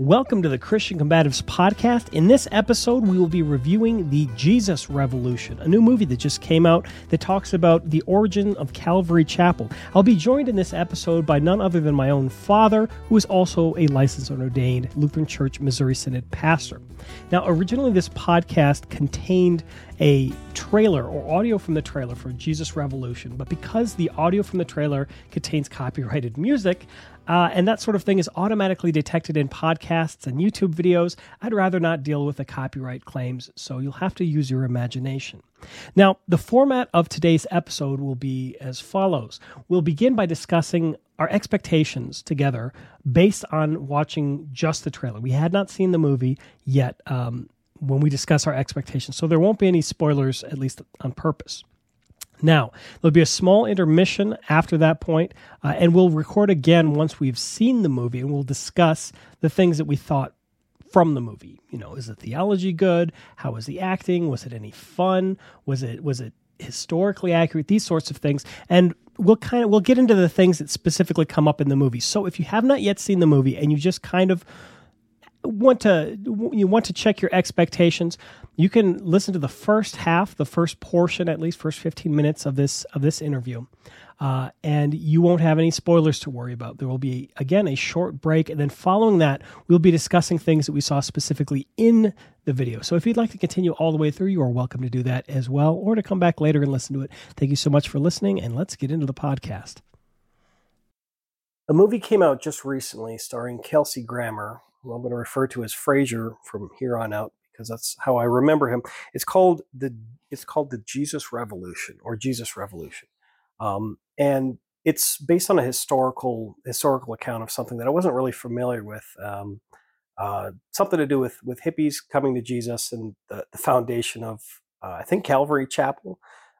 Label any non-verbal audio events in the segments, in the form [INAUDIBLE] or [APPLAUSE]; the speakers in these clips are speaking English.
Welcome to the Christian Combatives Podcast. In this episode, we will be reviewing The Jesus Revolution, a new movie that just came out that talks about the origin of Calvary Chapel. I'll be joined in this episode by none other than my own father, who is also a licensed and ordained Lutheran Church Missouri Synod pastor. Now, originally, this podcast contained a trailer or audio from the trailer for Jesus Revolution, but because the audio from the trailer contains copyrighted music, uh, and that sort of thing is automatically detected in podcasts and YouTube videos. I'd rather not deal with the copyright claims, so you'll have to use your imagination. Now, the format of today's episode will be as follows We'll begin by discussing our expectations together based on watching just the trailer. We had not seen the movie yet um, when we discuss our expectations, so there won't be any spoilers, at least on purpose. Now, there'll be a small intermission after that point, uh, and we'll record again once we've seen the movie and we'll discuss the things that we thought from the movie. You know, is the theology good? How was the acting? Was it any fun? Was it was it historically accurate? These sorts of things. And we'll kind of we'll get into the things that specifically come up in the movie. So if you have not yet seen the movie and you just kind of want to you want to check your expectations. You can listen to the first half the first portion at least first 15 minutes of this of this interview uh, and you won't have any spoilers to worry about. There will be again a short break and then following that we'll be discussing things that we saw specifically in the video. So if you'd like to continue all the way through you are welcome to do that as well or to come back later and listen to it. Thank you so much for listening and let's get into the podcast. A movie came out just recently starring kelsey grammer who I'm going to refer to as Frasier from here on out because that's how I remember him. It's called the it's called the Jesus Revolution or Jesus Revolution, um, and it's based on a historical historical account of something that I wasn't really familiar with. Um, uh, something to do with with hippies coming to Jesus and the, the foundation of uh, I think Calvary Chapel.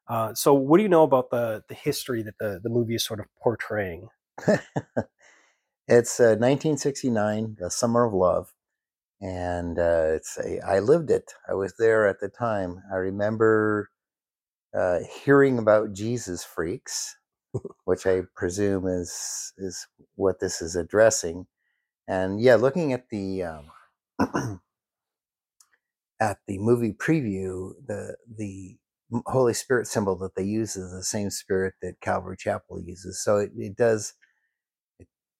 Uh, so, what do you know about the the history that the the movie is sort of portraying? [LAUGHS] It's uh, 1969, the Summer of Love, and uh, it's a. I lived it. I was there at the time. I remember uh, hearing about Jesus freaks, [LAUGHS] which I presume is is what this is addressing, and yeah, looking at the um, [CLEARS THROAT] at the movie preview, the the Holy Spirit symbol that they use is the same spirit that Calvary Chapel uses. So it, it does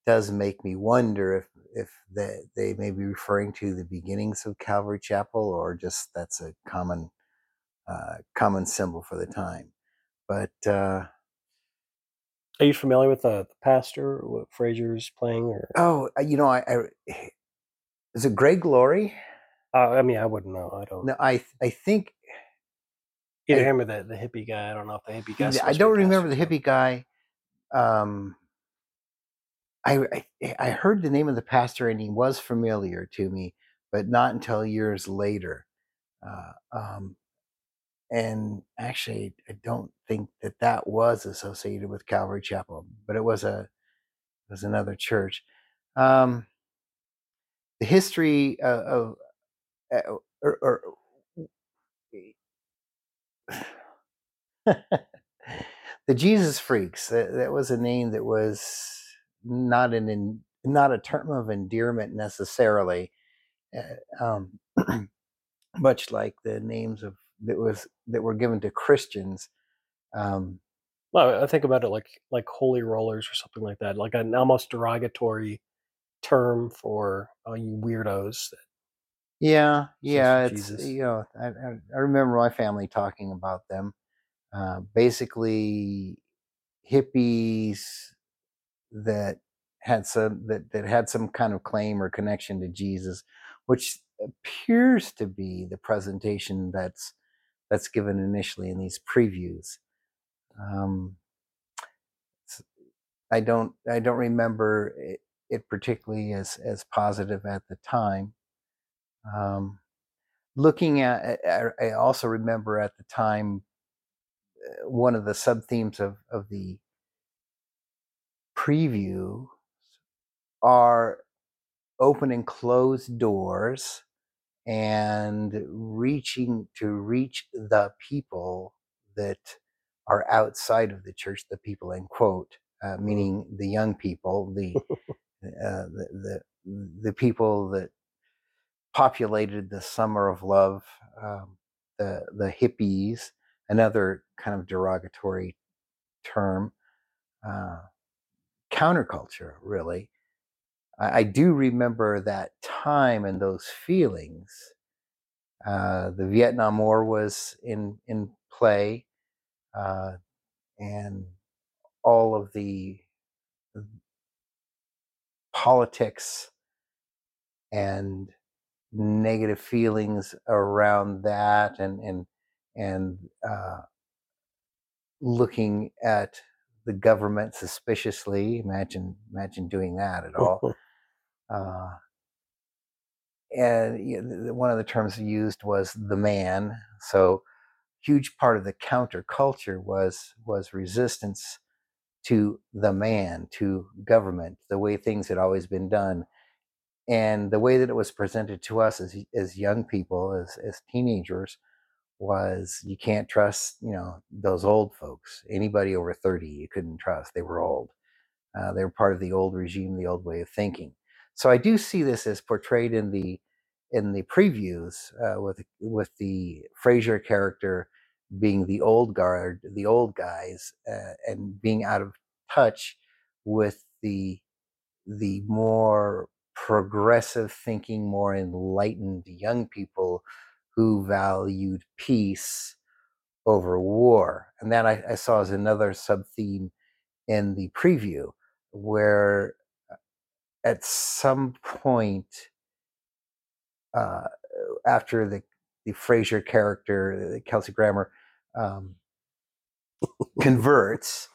does make me wonder if if they, they may be referring to the beginnings of Calvary Chapel or just that's a common uh, common symbol for the time. But uh, are you familiar with the, the pastor, what Frasier's playing? Or oh, uh, you know, I, I is it Greg Laurie? Uh, I mean, I wouldn't know. I don't. No, I I think either I, him or the, the hippie guy. I don't know if the hippie guy. I don't remember the hippie guy. Um, I, I, I heard the name of the pastor and he was familiar to me, but not until years later. Uh, um, and actually, I don't think that that was associated with Calvary Chapel, but it was a it was another church. Um, the history of, of uh, or, or [SIGHS] the Jesus Freaks. That, that was a name that was not an in, not a term of endearment necessarily, uh, um, [CLEARS THROAT] much like the names of that was that were given to Christians. Um, well, I think about it like like holy rollers or something like that, like an almost derogatory term for all you weirdos. yeah, yeah, it's Jesus. you know I, I remember my family talking about them. Uh, basically, hippies that had some that, that had some kind of claim or connection to Jesus, which appears to be the presentation that's that's given initially in these previews. Um, I don't I don't remember it, it, particularly as as positive at the time. Um, looking at I also remember at the time uh, one of the sub themes of of the preview are open and closed doors and reaching to reach the people that are outside of the church, the people in quote, uh, meaning the young people, the uh, the, the the people that populated the summer of love, um, the the hippies, another kind of derogatory term, uh, counterculture, really. I, I, do remember that time and those feelings. Uh, the Vietnam War was in in play, uh, and all of the politics and negative feelings around that and and and uh, looking at the government suspiciously imagine imagine doing that at all [LAUGHS] uh, and you know, one of the terms used was the man so huge part of the counterculture was was resistance to the man, to government, the way things had always been done. And the way that it was presented to us as, as young people, as, as teenagers, was you can't trust, you know, those old folks. Anybody over 30, you couldn't trust. They were old. Uh, they were part of the old regime, the old way of thinking. So I do see this as portrayed in the in the previews uh, with with the Frasier character being the old guard, the old guys, uh, and being out of touch with the the more progressive thinking, more enlightened young people who valued peace over war. And that I, I saw as another sub theme in the preview, where uh, at some point uh, after the the Frasier character, Kelsey Grammer, um, converts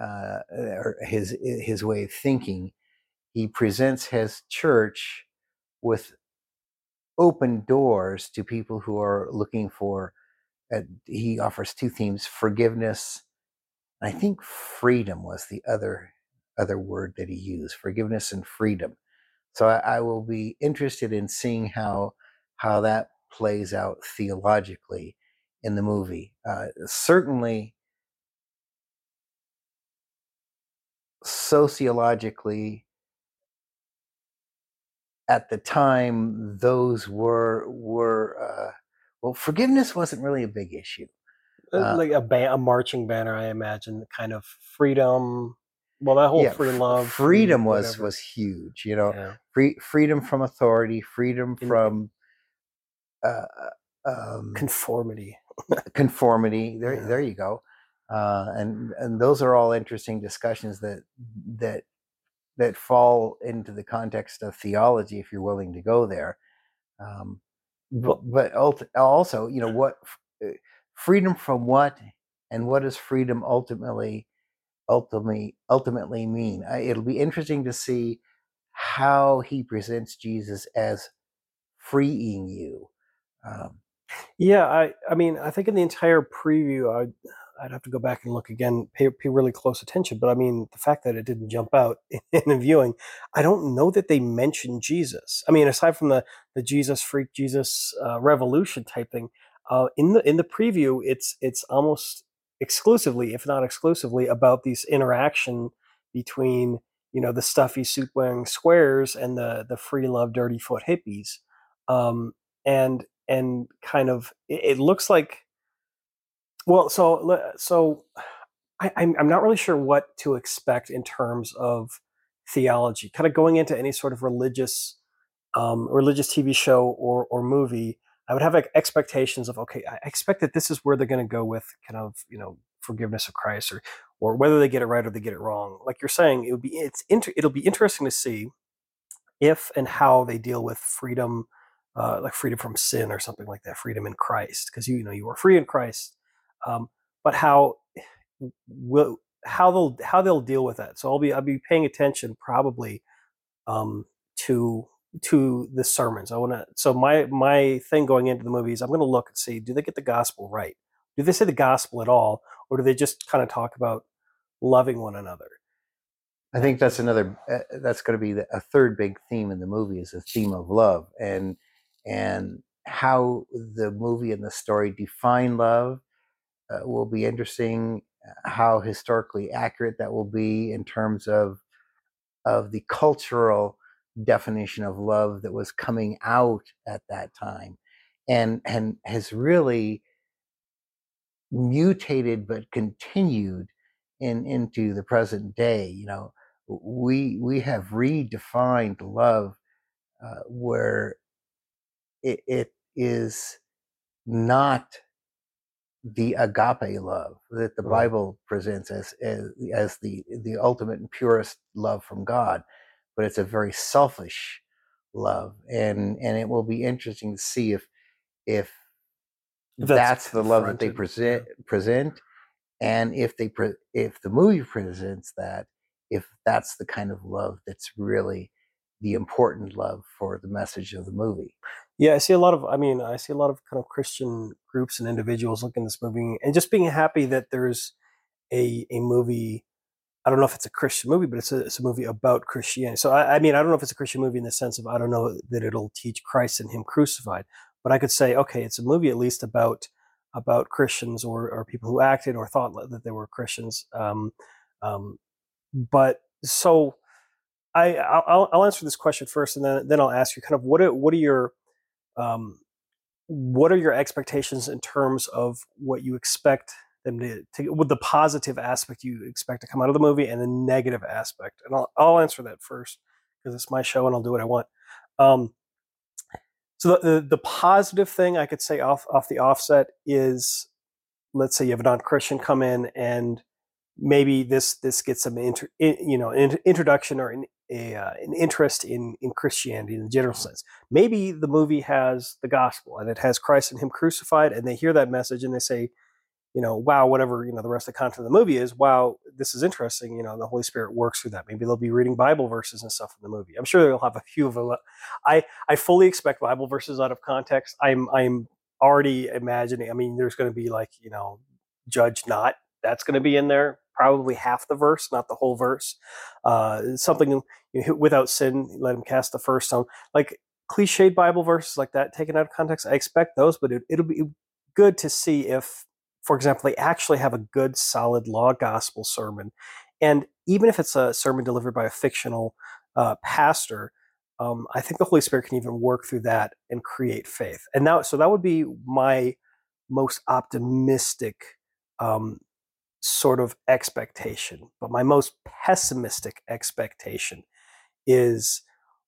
uh, his his way of thinking. He presents his church with open doors to people who are looking for. Uh, he offers two themes: forgiveness. I think freedom was the other other word that he used: forgiveness and freedom. So I, I will be interested in seeing how how that plays out theologically in the movie. Uh, certainly, sociologically, at the time, those were were uh, well, forgiveness wasn't really a big issue. Uh, uh like a, ba- a marching banner, I imagine, kind of freedom. Well, that whole yeah, free love, freedom was was huge. You know, yeah. free freedom from authority, freedom from uh, um, conformity conformity. [LAUGHS] There, yeah. there you go. Uh, and and those are all interesting discussions that that that fall into the context of theology if you're willing to go there. Um, but, but also, you know, what uh, freedom from what, and what does freedom ultimately ultimately ultimately mean? I, it'll be interesting to see how he presents Jesus as freeing you. Um, yeah, I I mean, I think in the entire preview, I'd I'd have to go back and look again, pay pay really close attention. But I mean, the fact that it didn't jump out [LAUGHS] in, the viewing, I don't know that they mentioned Jesus. I mean, aside from the the Jesus freak, Jesus uh, revolution type thing, uh, in the in the preview, it's it's almost exclusively, if not exclusively, about these interaction between you know the stuffy suit wearing squares and the the free love dirty foot hippies. Um, and and kind of it, it looks like well so so I, I'm, I'm not really sure what to expect in terms of theology kind of going into any sort of religious um, religious tv show or or movie i would have like expectations of okay i expect that this is where they're going to go with kind of you know forgiveness of christ or or whether they get it right or they get it wrong like you're saying it would be it's inter- it'll be interesting to see if and how they deal with freedom uh, like freedom from sin or something like that, freedom in Christ, because you, you know you are free in Christ. Um, but how will how they'll how they'll deal with that? So I'll be I'll be paying attention probably um, to to the sermons. I want to. So my my thing going into the movies, I'm going to look and see do they get the gospel right? Do they say the gospel at all, or do they just kind of talk about loving one another? I think that's another. Uh, that's going to be the, a third big theme in the movie is the theme of love and and how the movie and the story define love uh, will be interesting. Uh, how historically accurate that will be in terms of of the cultural definition of love that was coming out at that time and and has really mutated but continued in into the present day you know we we have redefined love uh, where it, it is not the agape love that the Right. Bible presents as, as as the the ultimate and purest love from God, but it's a very selfish love, and and it will be interesting to see if if that's, that's the love that they present present, and if they pre- if the movie presents that, if that's the kind of love that's really the important love for the message of the movie. Yeah, I see a lot of. I mean, I see a lot of kind of Christian groups and individuals looking at this movie and just being happy that there's a a movie. I don't know if it's a Christian movie, but it's a it's a movie about Christianity. So I, I mean, I don't know if it's a Christian movie in the sense of I don't know that it'll teach Christ and Him crucified, but I could say okay, it's a movie at least about about Christians or or people who acted or thought that they were Christians. Um, um, but so I I'll, I'll answer this question first, and then then I'll ask you kind of what are, what are your um, what are your expectations in terms of what you expect them to, to with the positive aspect you expect to come out of the movie and the negative aspect? And i'll, I'll answer that first because it's my show and i'll do what i want. Um, so the, the, the positive thing i could say off off the offset is let's say you have a non-christian come in and maybe this this gets some inter, you know an introduction or an, a, uh, an interest in in Christianity in the general sense. Maybe the movie has the gospel and it has Christ and Him crucified, and they hear that message and they say, you know, wow, whatever you know the rest of the content of the movie is, wow, this is interesting. You know, the Holy Spirit works through that. Maybe they'll be reading Bible verses and stuff in the movie. I'm sure they'll have a few of them. I I fully expect Bible verses out of context. I'm I'm already imagining. I mean, there's going to be like you know, judge not. That's going to be in there probably half the verse, not the whole verse. Uh, something you know, without sin, let him cast the first stone. Like cliched Bible verses like that taken out of context, I expect those, but it, it'll be good to see if, for example, they actually have a good, solid law gospel sermon. And even if it's a sermon delivered by a fictional uh, pastor, um, I think the Holy Spirit can even work through that and create faith. And now, so that would be my most optimistic um, sort of expectation. But my most pessimistic expectation is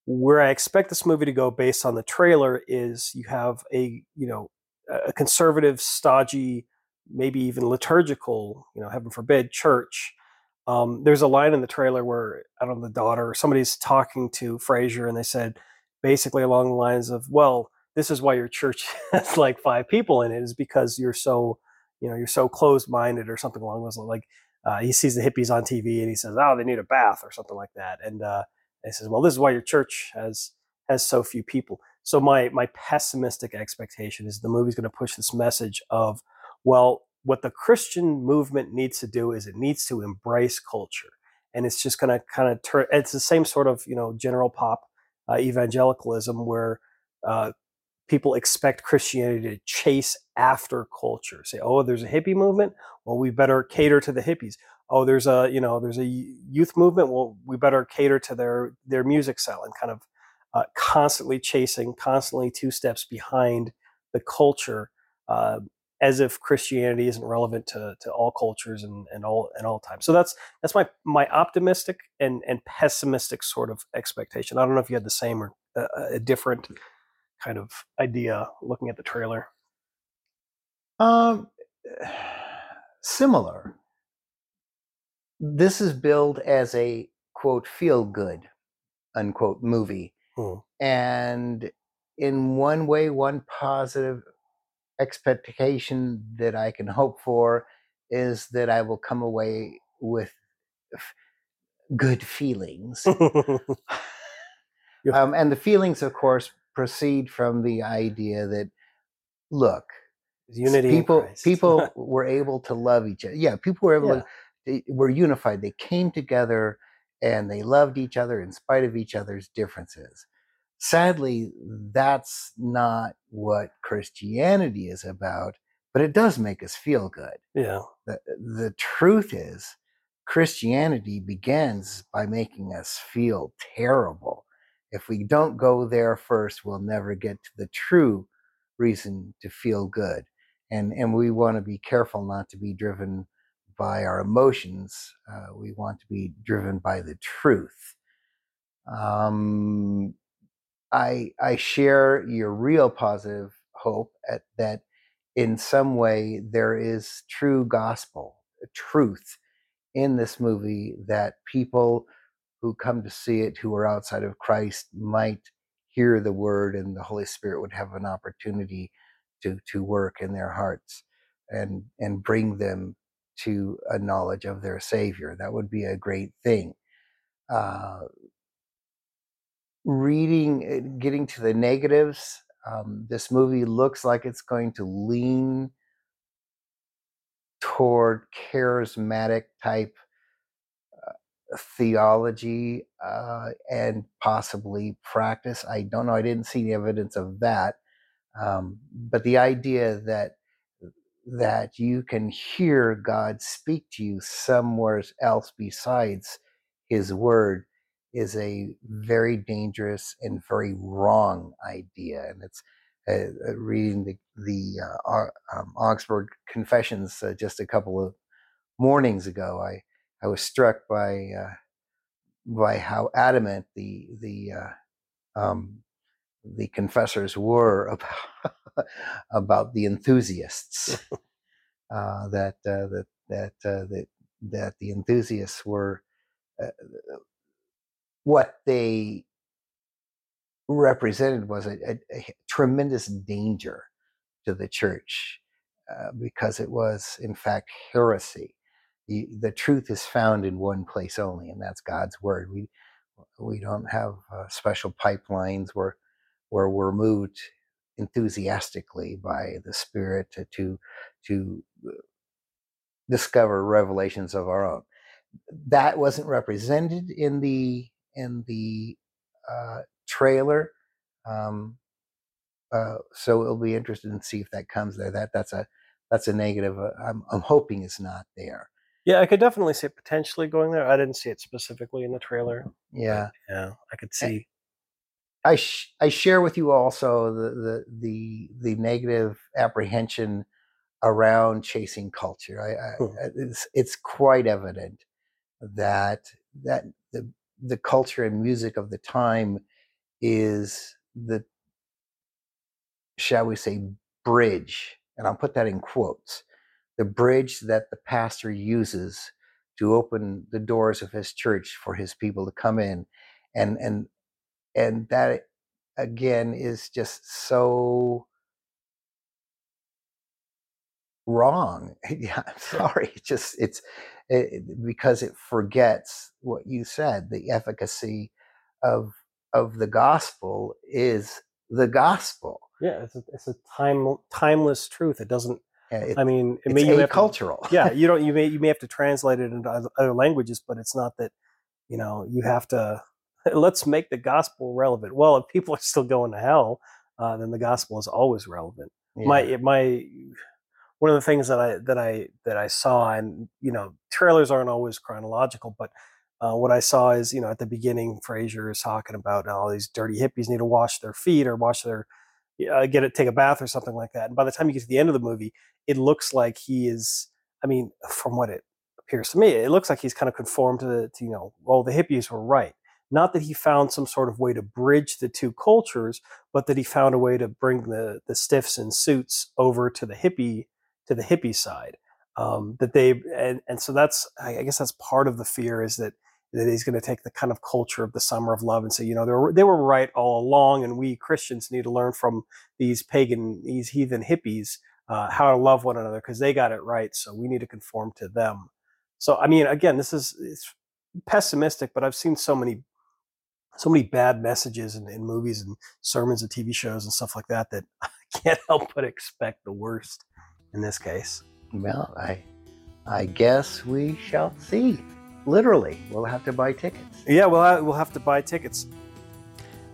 where I expect this movie to go based on the trailer is you have a, you know, a conservative, stodgy, maybe even liturgical, you know, heaven forbid, church. Um, there's a line in the trailer where I don't know the daughter or somebody's talking to Frasier and they said basically along the lines of, well, this is why your church [LAUGHS] has like five people in it is because you're so you know you're so closed minded or something along those lines. Like uh, he sees the hippies on TV and he says, "Oh, they need a bath" or something like that, and uh, he says, "Well, this is why your church has has so few people." So my my pessimistic expectation is the movie's going to push this message of, well, what the Christian movement needs to do is it needs to embrace culture, and it's just going to kind of turn. It's the same sort of you know general pop uh, evangelicalism where uh, people expect Christianity to chase after culture. Say, oh, there's a hippie movement. Well, we better cater to the hippies. Oh, there's a you know there's a youth movement. Well, we better cater to their their music style and kind of uh, constantly chasing, constantly two steps behind the culture, uh, as if Christianity isn't relevant to, to all cultures and, and all and all times. So that's that's my my optimistic and and pessimistic sort of expectation. I don't know if you had the same or uh, a different kind of idea looking at the trailer. Um, similar. This is billed as a quote feel good unquote movie, Hmm. and in one way, one positive expectation that I can hope for is that I will come away with f- good feelings. [LAUGHS] [SIGHS] Um, and the feelings, of course, proceed from the idea that look, Unity. people people [LAUGHS] were able to love each other. Yeah, people were able Yeah. to they were unified. They came together and they loved each other in spite of each other's differences. Sadly, that's not what Christianity is about, but it does make us feel good. yeah. The, the truth is, Christianity begins by making us feel terrible. If we don't go there first, we'll never get to the true reason to feel good. And, and we want to be careful not to be driven by our emotions. Uh, we want to be driven by the truth. Um, I, I share your real positive hope at, that in some way there is true gospel, truth in this movie that people who come to see it who are outside of Christ might hear the word and the Holy Spirit would have an opportunity to to work in their hearts and and bring them to a knowledge of their Savior. That would be a great thing. Uh, reading, eh, getting to the negatives, um, this movie looks like it's going to lean toward charismatic type theology uh, and possibly practice. I don't know. I didn't see any evidence of that. Um, but the idea that that you can hear God speak to you somewhere else besides His Word is a very dangerous and very wrong idea. And it's uh, uh reading the the uh, um, Augsburg Confessions uh, just a couple of mornings ago. I I was struck by uh, by how adamant the the uh, um, the confessors were [LAUGHS] about about the enthusiasts. that that that that that the enthusiasts were what they represented was a, a, a tremendous danger to the church uh, because it was, in fact, heresy. The, the truth is found in one place only, and that's God's word. We we don't have uh, special pipelines where where we're moved enthusiastically by the Spirit to to, to uh, discover revelations of our own. That wasn't represented in the in the uh, trailer. Um, uh, so it'll be interesting to see if that comes there. That that's a that's a negative. Uh, I'm I'm hoping it's not there. Yeah, I could definitely see it potentially going there. I didn't see it specifically in the trailer. Yeah, yeah, I could see. I sh- I share with you also the, the the the negative apprehension around chasing culture. I, I hmm. it's it's quite evident that that the the culture and music of the time is the shall we say bridge and i'll put that in quotes the bridge that the pastor uses to open the doors of his church for his people to come in. And and and that again is just so wrong. [LAUGHS] Yeah i'm sorry. It's just it's it, because it forgets what you said. The efficacy of of the gospel is the gospel. Yeah it's a, it's a time timeless truth. It doesn't it, i mean it may you cultural [LAUGHS] yeah you don't you may you may have to translate it into other languages but it's not that you know you have to [LAUGHS] let's make the gospel relevant well if people are still going to hell uh, then the gospel is always relevant yeah. my my one of the things that I that I that I saw, and you know, trailers aren't always chronological, but uh, what I saw is, you know, at the beginning, Frasier is talking about all these dirty hippies need to wash their feet or wash their uh, get it, take a bath or something like that. And by the time you get to the end of the movie, it looks like he is. I mean, from what it appears to me, it looks like he's kind of conformed to to, you know, well, the hippies were right. Not that he found some sort of way to bridge the two cultures, but that he found a way to bring the the stiffs and suits over to the hippie to the hippie side. Um, that they and, and so that's I guess that's part of the fear is that that he's going to take the kind of culture of the summer of love and say, you know, they were, they were right all along, and we Christians need to learn from these pagan, these heathen hippies uh, how to love one another because they got it right. So we need to conform to them. So I mean, again, this is it's pessimistic, but I've seen so many, so many bad messages in, in movies and sermons and TV shows and stuff like that that [LAUGHS] I can't help but expect the worst in this case? Well, I, I guess we shall see. Literally, we'll have to buy tickets. Yeah, we'll have, we'll have to buy tickets.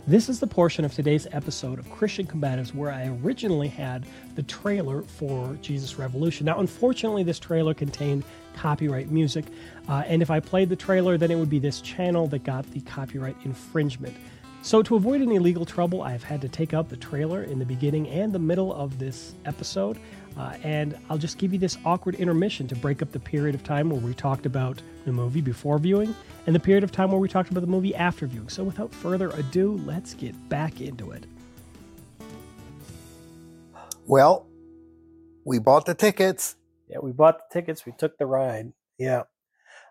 This is the portion of today's episode of Christian Combatives where I originally had the trailer for Jesus Revolution. Now, unfortunately, this trailer contained copyright music, uh, and if I played the trailer, then it would be this channel that got the copyright infringement. So, to avoid any legal trouble, I've had to take out the trailer in the beginning and the middle of this episode. Uh, and I'll just give you this awkward intermission to break up the period of time where we talked about the movie before viewing and the period of time where we talked about the movie after viewing. So, without further ado, let's get back into it. Well, we bought the tickets. Yeah, we bought the tickets. We took the ride. Yeah.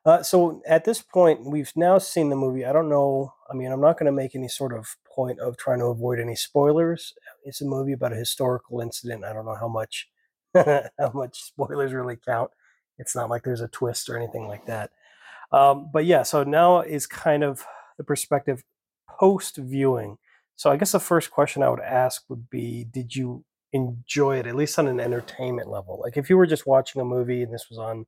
Uh, so at this point, we've now seen the movie. I don't know. I mean, I'm not going to make any sort of point of trying to avoid any spoilers. It's a movie about a historical incident. I don't know how much [LAUGHS] how much spoilers really count. It's not like there's a twist or anything like that. Um, but yeah, so now is kind of the perspective post viewing. So I guess the first question I would ask would be Did you enjoy it, at least on an entertainment level? Like if you were just watching a movie and this was on,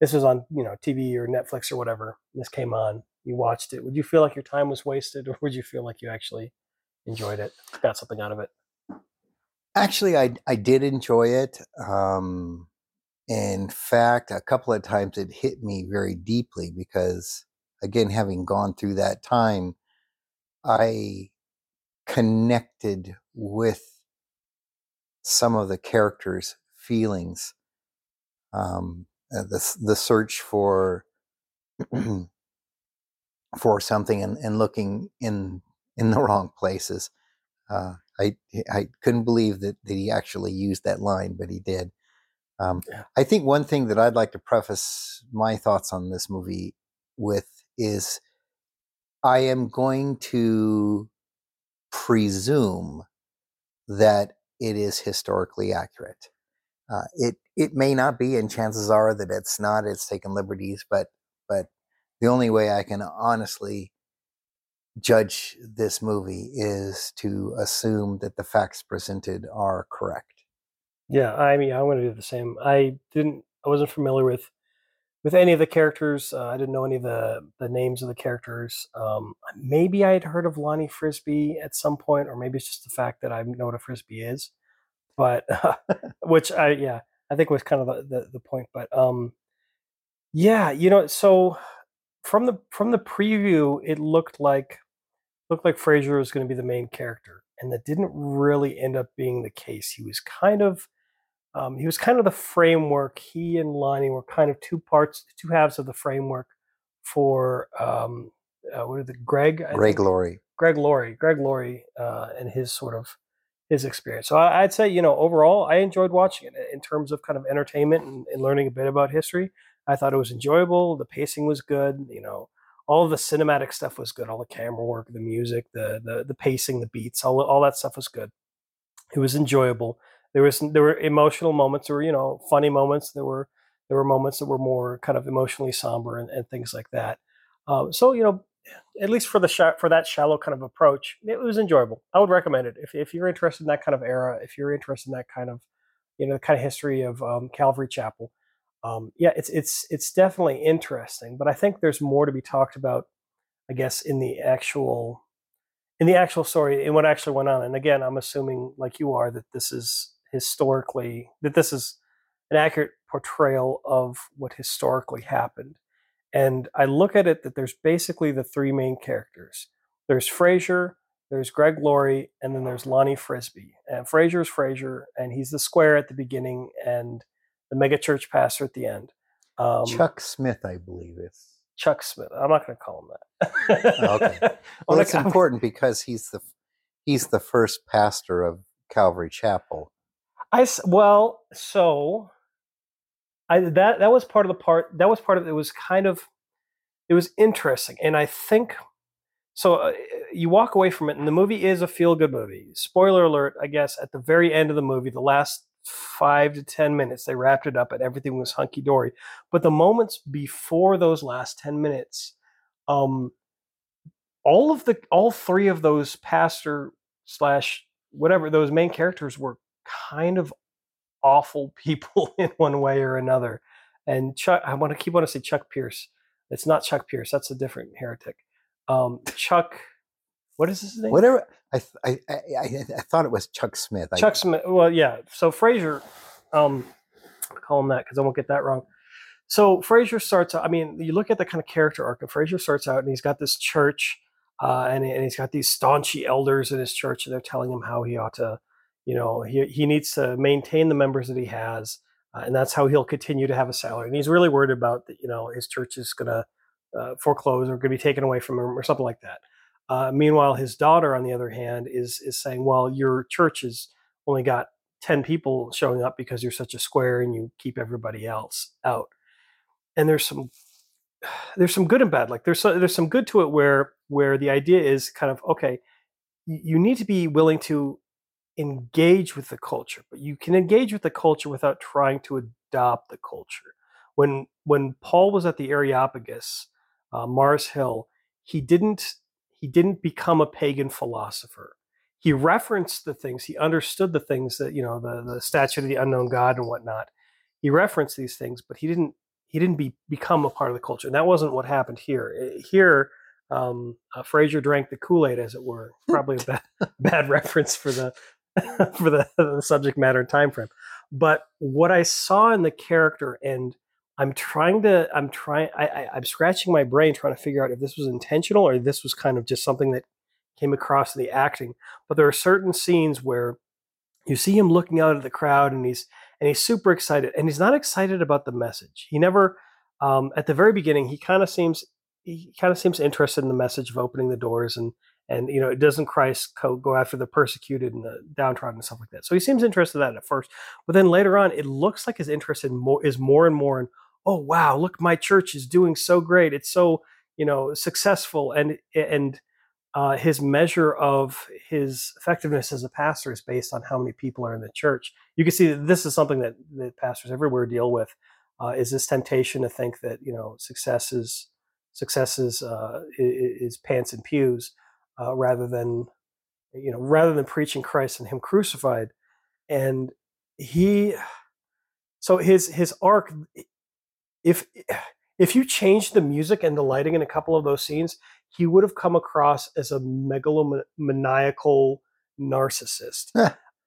this was on, you know, TV or Netflix or whatever, this came on, you watched it, would you feel like your time was wasted or would you feel like you actually enjoyed it, got something out of it? Actually, I I did enjoy it. Um, in fact, a couple of times it hit me very deeply because, again, having gone through that time, I connected with some of the characters' feelings. Um, uh, the the search for [CLEARS THROAT] for something and, and looking in in the wrong places. Uh, I I couldn't believe that, that he actually used that line, but he did. Um, yeah. I think one thing that I'd like to preface my thoughts on this movie with is I am going to presume that it is historically accurate. Uh, it it may not be, and chances are that it's not. It's taken liberties, but but the only way I can honestly judge this movie is to assume that the facts presented are correct. Yeah, I mean, I'm going to do the same. I didn't, I wasn't familiar with with any of the characters. Uh, I didn't know any of the the names of the characters. Um, maybe I had heard of Lonnie Frisbee at some point, or maybe it's just the fact that I know what a frisbee is. But uh, [LAUGHS] which I yeah, I think was kind of the the, the point. But um, yeah, you know, so from the from the preview, it looked like looked like Frasier was going to be the main character, and that didn't really end up being the case. He was kind of um, he was kind of the framework. He and Lonnie were kind of two parts, two halves of the framework for um, uh, what are the Greg? I Greg think, Laurie. Greg Laurie. Greg Laurie uh, and his sort of his experience. So I, would say you know overall I enjoyed watching it in terms of kind of entertainment and, and learning a bit about history. I thought it was enjoyable. The pacing was good. You know, all the cinematic stuff was good. All the camera work, the music, the the the pacing, the beats, all all that stuff was good. It was enjoyable. There was there were emotional moments. There were you know funny moments. There were there were moments that were more kind of emotionally somber and, and things like that. Um, so you know, at least for the sh- for that shallow kind of approach, it was enjoyable. I would recommend it if if you're interested in that kind of era. If you're interested in that kind of you know the kind of history of um, Calvary Chapel um, yeah, it's it's it's definitely interesting, but I think there's more to be talked about. I guess in the actual in the actual story in what actually went on. And again, I'm assuming, like you are, that this is historically that this is an accurate portrayal of what historically happened. And I look at it that there's basically the three main characters. There's Frasier, there's Greg Laurie, and then there's Lonnie Frisbee. And Frasier is Frasier, and he's the square at the beginning, and the megachurch pastor at the end. Um, Chuck Smith, I believe it's Chuck Smith. I'm not going to call him that. Oh, okay. [LAUGHS] Well, it's important because he's the he's the first pastor of Calvary Chapel. I well, so I that that was part of the part that was part of it was kind of it was interesting, and I think so. Uh, you walk away from it, and the movie is a feel good movie. Spoiler alert, I guess at the very end of the movie, the last five to 10 minutes. They wrapped it up and everything was hunky dory. But the moments before those last 10 minutes, um, all of the, all three of those pastor slash whatever, those main characters were kind of awful [LAUGHS] people in one way or another. And Chuck, I want to keep want to say Chuck Pierce. It's not Chuck Pierce. That's a different heretic. Um, Chuck, what is his name? Whatever. I I, I, I, I thought it was Chuck Smith. I- Chuck Smith. Well, yeah. So Frasier, um, I'll call him that because I won't get that wrong. So Frasier starts. out- I mean, you look at the kind of character arc of Frasier starts out, and he's got this church, uh, and, and he's got these staunchy elders in his church, and they're telling him how he ought to, you know, he he needs to maintain the members that he has, uh, and that's how he'll continue to have a salary. And he's really worried about that, you know, his church is going to uh, foreclose or going to be taken away from him or something like that. Uh, meanwhile, his daughter, on the other hand, is is saying, "Well, your church has only got ten people showing up because you're such a square and you keep everybody else out." And there's some [SIGHS] there's some good and bad. Like there's so, there's some good to it where where the idea is kind of okay, you need to be willing to engage with the culture, but you can engage with the culture without trying to adopt the culture. When when Paul was at the Areopagus, uh, Mars Hill, he didn't he didn't become a pagan philosopher. He referenced the things, he understood the things that you know the the statue of the unknown God and whatnot. He referenced these things, but he didn't he didn't be, become a part of the culture. And that wasn't what happened here. Eh, Here, um, uh, Frasier drank the Kool Aid, as it were. [LAUGHS] Probably a bad, bad reference for the [LAUGHS] for the, the subject matter and time frame. But what I saw in the character, and I'm trying to, I'm trying, I, I, I'm scratching my brain trying to figure out if this was intentional or this was kind of just something that came across the acting. But there are certain scenes where you see him looking out at the crowd, and he's and he's super excited, and he's not excited about the message. He never, um, at the very beginning, he kind of seems he kind of seems interested in the message of opening the doors and and you know it doesn't Christ go after the persecuted and the downtrodden and stuff like that. So he seems interested in that at first, but then later on, it looks like his interest in more is more and more in oh wow, look, my church is doing so great, it's so you know successful, and and uh, his measure of his effectiveness as a pastor is based on how many people are in the church. You can see that this is something that, that pastors everywhere deal with. Uh, is this temptation to think that you know success is success is uh, is pants and pews uh, rather than you know rather than preaching Christ and Him crucified, and he so his his arc if if you change the music and the lighting in a couple of those scenes, he would have come across as a megalomaniacal narcissist.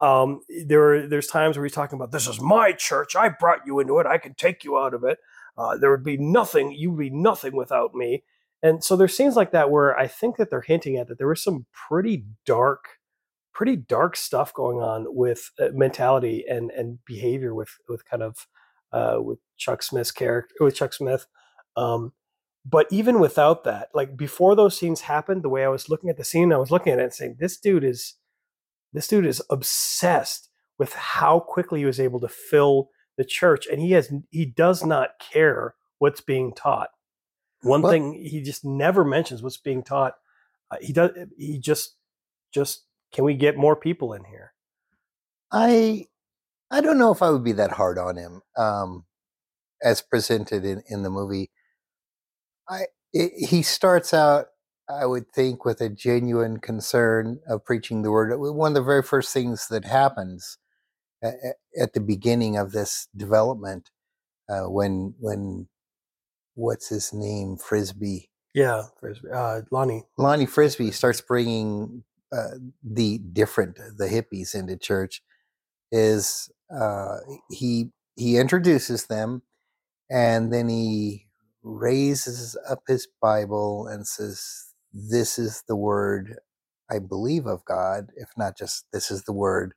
um, there are, there's times where he's talking about this is my church. I brought you into it. I can take you out of it. Uh, there would be nothing. You would be nothing without me. And so there's scenes like that where I think that they're hinting at that there was some pretty dark, pretty dark stuff going on with uh, mentality and and behavior with with kind of uh, with Chuck Smith's character with Chuck Smith. Um, but even without that, like before those scenes happened, the way I was looking at the scene, I was looking at it and saying, "This dude is, this dude is obsessed with how quickly he was able to fill the church, and he has he does not care what's being taught. One Well- thing he just never mentions what's being taught. Uh, he does. He just just can we get more people in here? I I don't know if I would be that hard on him um, as presented in, in the movie. I it, he starts out, I would think, with a genuine concern of preaching the word. One of the very first things that happens at, at the beginning of this development, uh, when when what's his name Frisbee Yeah, Frisbee- uh, Lonnie. Lonnie Frisbee starts bringing uh, the different the hippies into church is uh, he he introduces them and then he raises up his Bible and says, "This is the word I believe of God. If not just this is the word,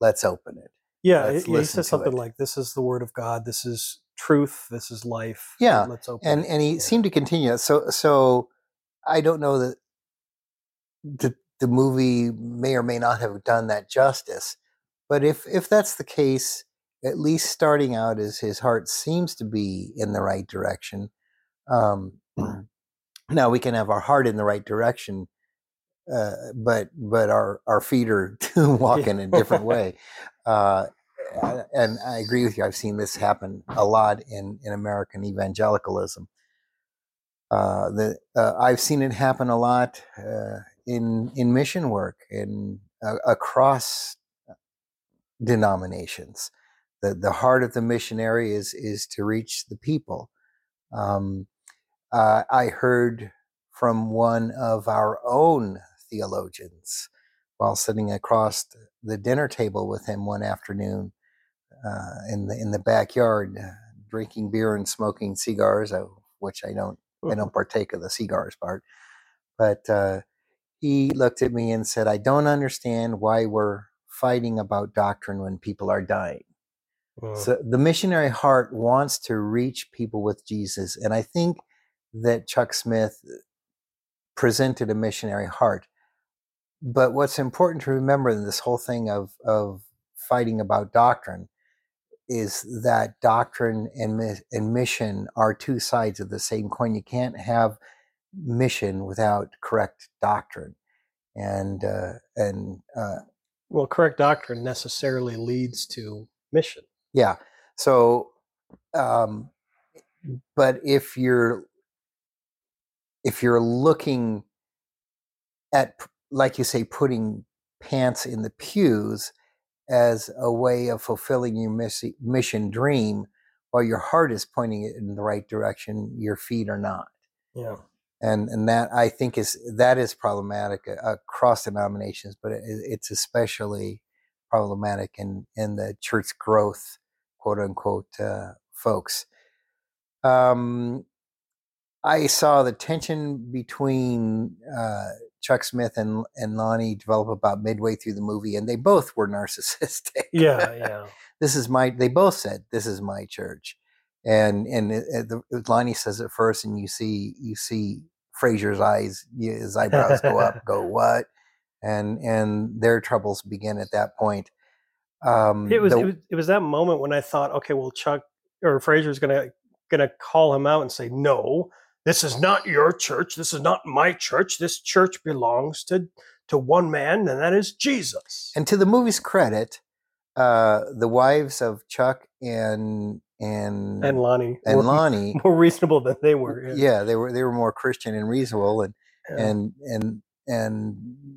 let's open it." Yeah, Let's he, he says something it. like, "This is the word of God. This is truth. This is life. Yeah, let's open." and it." and he Yeah. seemed to continue. So so I don't know that the the movie may or may not have done that justice, but if if that's the case, at least starting out as his heart seems to be in the right direction. Um, now we can have our heart in the right direction, uh, but but our our feet are [LAUGHS] walking a different way. [LAUGHS] Uh, and I agree with you. I've seen this happen a lot in in American evangelicalism. Uh, the uh, I've seen it happen a lot uh, in in mission work in uh, across denominations. The the heart of the missionary is is to reach the people. Um, uh, I heard from one of our own theologians while sitting across the dinner table with him one afternoon uh, in the in the backyard, uh, drinking beer and smoking cigars, uh, which I don't I don't partake of the cigars part. But uh, he looked at me and said, "I don't understand why we're fighting about doctrine when people are dying." Mm. So the missionary heart wants to reach people with Jesus, and I think that Chuck Smith presented a missionary heart. But what's important to remember in this whole thing of of fighting about doctrine is that doctrine and, and mission are two sides of the same coin. You can't have mission without correct doctrine, and uh, and uh, well, correct doctrine necessarily leads to mission. yeah. So, um, but if you're if you're looking at like you say putting pants in the pews as a way of fulfilling your missi- mission dream while your heart is pointing it in the right direction your feet are not Yeah. And and that i think is that is problematic uh, across denominations but it, it's especially problematic in in the church growth quote unquote uh, folks um i saw the tension between uh chuck smith and and lonnie develop about midway through the movie and they both were narcissistic Yeah. Yeah. [LAUGHS] this is my they both said this is my church and and it, it, the, lonnie says it first and you see you see frasier's eyes his eyebrows go up [LAUGHS] go what and and their troubles begin at that point um It was, the- it was it was that moment when I thought, okay, well, Chuck or Frasier's gonna gonna call him out and say, no, this is not your church. This is not my church. This church belongs to to one man, and that is Jesus. and to the movie's credit uh the wives of chuck and and and Lonnie and were lonnie [LAUGHS] more reasonable than they were. yeah they were they were more christian and reasonable and Yeah. and and and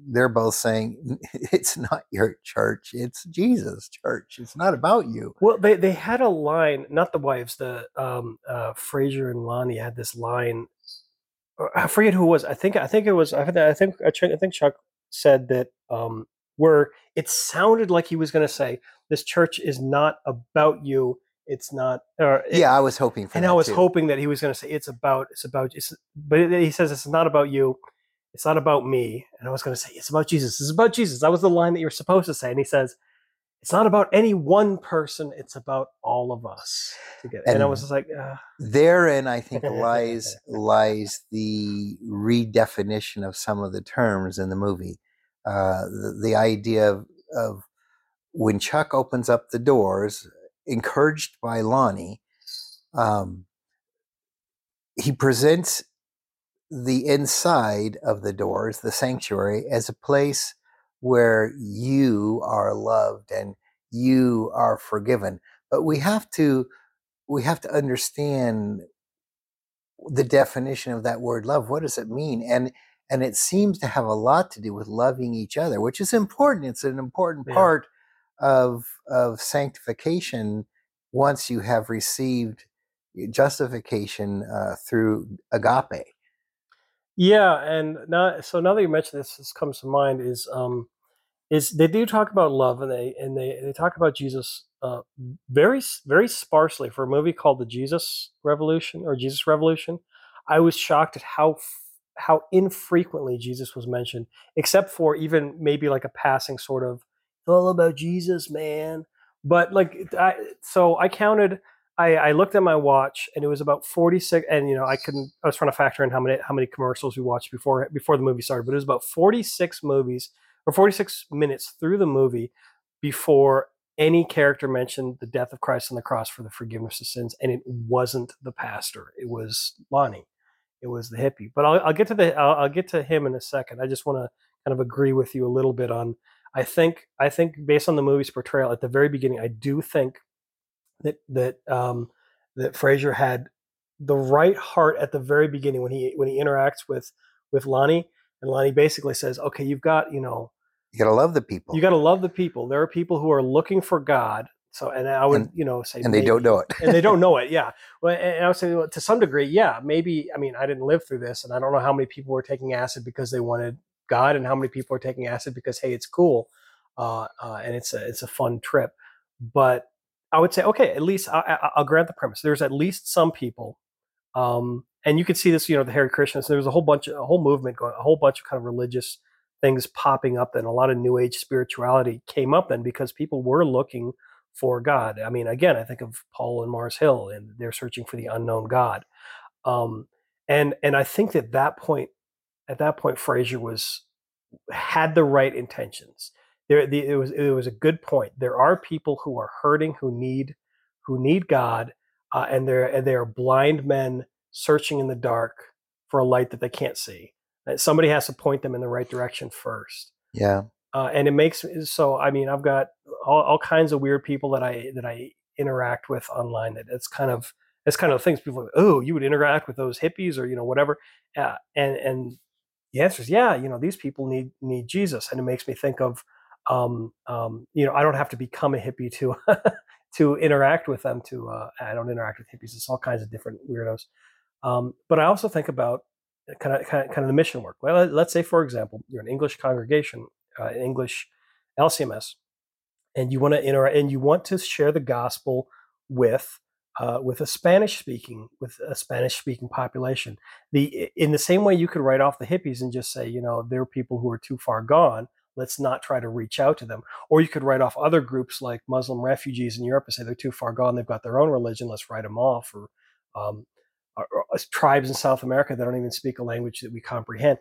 they're both saying [LAUGHS] it's not your church it's jesus church it's not about you Well, they they had a line, not the wives, the um uh Frasier and Lonnie had this line. I forget who it was. I think I think it was I think I think I think Chuck said that um where it sounded like he was going to say this church is not about you. It's not or it- yeah i was hoping for and that I was too. hoping that he was going to say it's about it's about it's but he says it's not about you. It's not about me. And I was going to say it's about Jesus. It's about Jesus. That was the line that you were supposed to say. And he says it's not about any one person. It's about all of us together. And, I was just like, uh, therein i think lies [LAUGHS] lies the redefinition of some of the terms in the movie uh the, the idea of, of when chuck opens up the doors encouraged by lonnie um he presents the inside of the doors the sanctuary as a place where you are loved and you are forgiven. But we have to we have to understand the definition of that word love. What does it mean? And and it seems to have a lot to do with loving each other which is important. It's an important Yeah. part of of sanctification once you have received justification uh, through agape yeah. And now, so now that you mention this, this comes to mind is, um, is they do talk about love and they, and they, they talk about Jesus, uh, very, very sparsely for a movie called the Jesus Revolution or Jesus Revolution. I was shocked at how, how infrequently Jesus was mentioned, except for even maybe like a passing sort of, "It's all about Jesus, man. But like, I, so I counted, I, I looked at my watch and it was about 46 and you know I couldn't I was trying to factor in how many how many commercials we watched before before the movie started but it was about 46 movies or 46 minutes through the movie before any character mentioned the death of Christ on the cross for the forgiveness of sins and it wasn't the pastor it was Lonnie it was the hippie but I'll, I'll get to the I'll, I'll get to him in a second I just want to kind of agree with you a little bit on I think I think based on the movie's portrayal at the very beginning I do think that that um, that Frasier had the right heart at the very beginning when he when he interacts with with Lonnie and Lonnie basically says, "Okay, you've got you know you gotta love the people you got to love the people. There are people who are looking for God. So and I would And- you know say and they don't know it and they don't [LAUGHS] know it. Yeah. Well, and and I would say well, to some degree, yeah, maybe. I mean, I didn't live through this, and I don't know how many people were taking acid because they wanted God and how many people are taking acid because hey, it's cool, uh, uh, and it's a it's a fun trip. But I would say, okay, at least I, will grant the premise. There's at least some people, um, and you could see this, you know, the Hare Krishnas. There's a whole bunch, of, a whole movement going, a whole bunch of kind of religious things popping up, and a lot of New Age spirituality came up then because people were looking for God. I mean, again, I think of Paul and Mars Hill, and they're searching for the unknown God. Um, and and I think that that point, at that point, Frasier was had the right intentions. There, the, it was it was a good point. There are people who are hurting, who need who need God, uh, and they're and they are blind men searching in the dark for a light that they can't see. Uh, somebody has to point them in the right direction first. Yeah. Uh, and it makes so. I mean, I've got all, all kinds of weird people that I that I interact with online. That it's kind of it's kind of things people like, oh, you would interact with those hippies or you know whatever. Uh, and and the answer is yeah. You know, these people need need Jesus, and it makes me think of um, um, you know I don't have to become a hippie to [LAUGHS] to interact with them. To uh, I don't interact with hippies. It's all kinds of different weirdos. Um, but I also think about kind of, kind of kind of the mission work. Well, let's say for example, you're an English congregation, uh, English LCMS, and you want to interact and you want to share the gospel with uh, with a Spanish speaking with a Spanish speaking population. The in the same way you could write off the hippies and just say, you know, they're people who are too far gone. Let's not try to reach out to them. Or you could write off other groups like Muslim refugees in Europe and say they're too far gone. They've got their own religion. Let's write them off. Or, um, or, or tribes in South America that don't even speak a language that we comprehend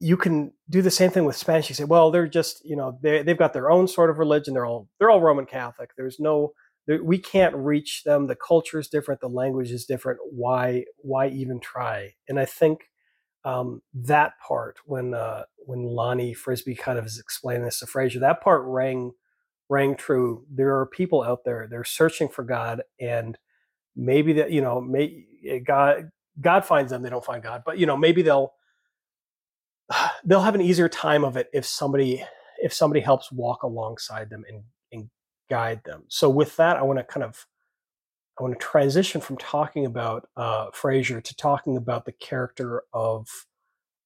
you can do the same thing with Spanish. You say, well, they're just, you know, they, they've got their own sort of religion. They're all, they're all Roman Catholic. There's no, we can't reach them. The culture is different. The language is different. Why, why even try? And I think um, that part, when, uh, when Lonnie Frisbee kind of is explaining this to Frasier, that part rang, rang true. There are people out there, they're searching for God and maybe that, you know, may, God, God finds them. They don't find God, but you know, maybe they'll, [SIGHS] they'll have an easier time of it if somebody if somebody helps walk alongside them and guide them. So with that, I want to kind of I want to transition from talking about uh, Frasier to talking about the character of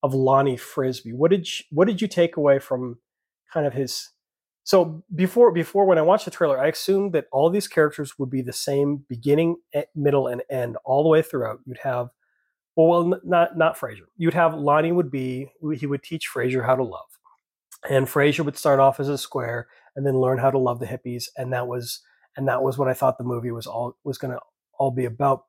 of Lonnie Frisbee. What did you, what did you take away from kind of his? So before before when I watched the trailer, I assumed that all these characters would be the same beginning, middle, and end all the way throughout. You'd have well, not not Frasier. You'd have Lonnie would be he would teach Frasier how to love, and Frasier would start off as a square and then learn how to love the hippies, and that was and that was what I thought the movie was all was going to all be about.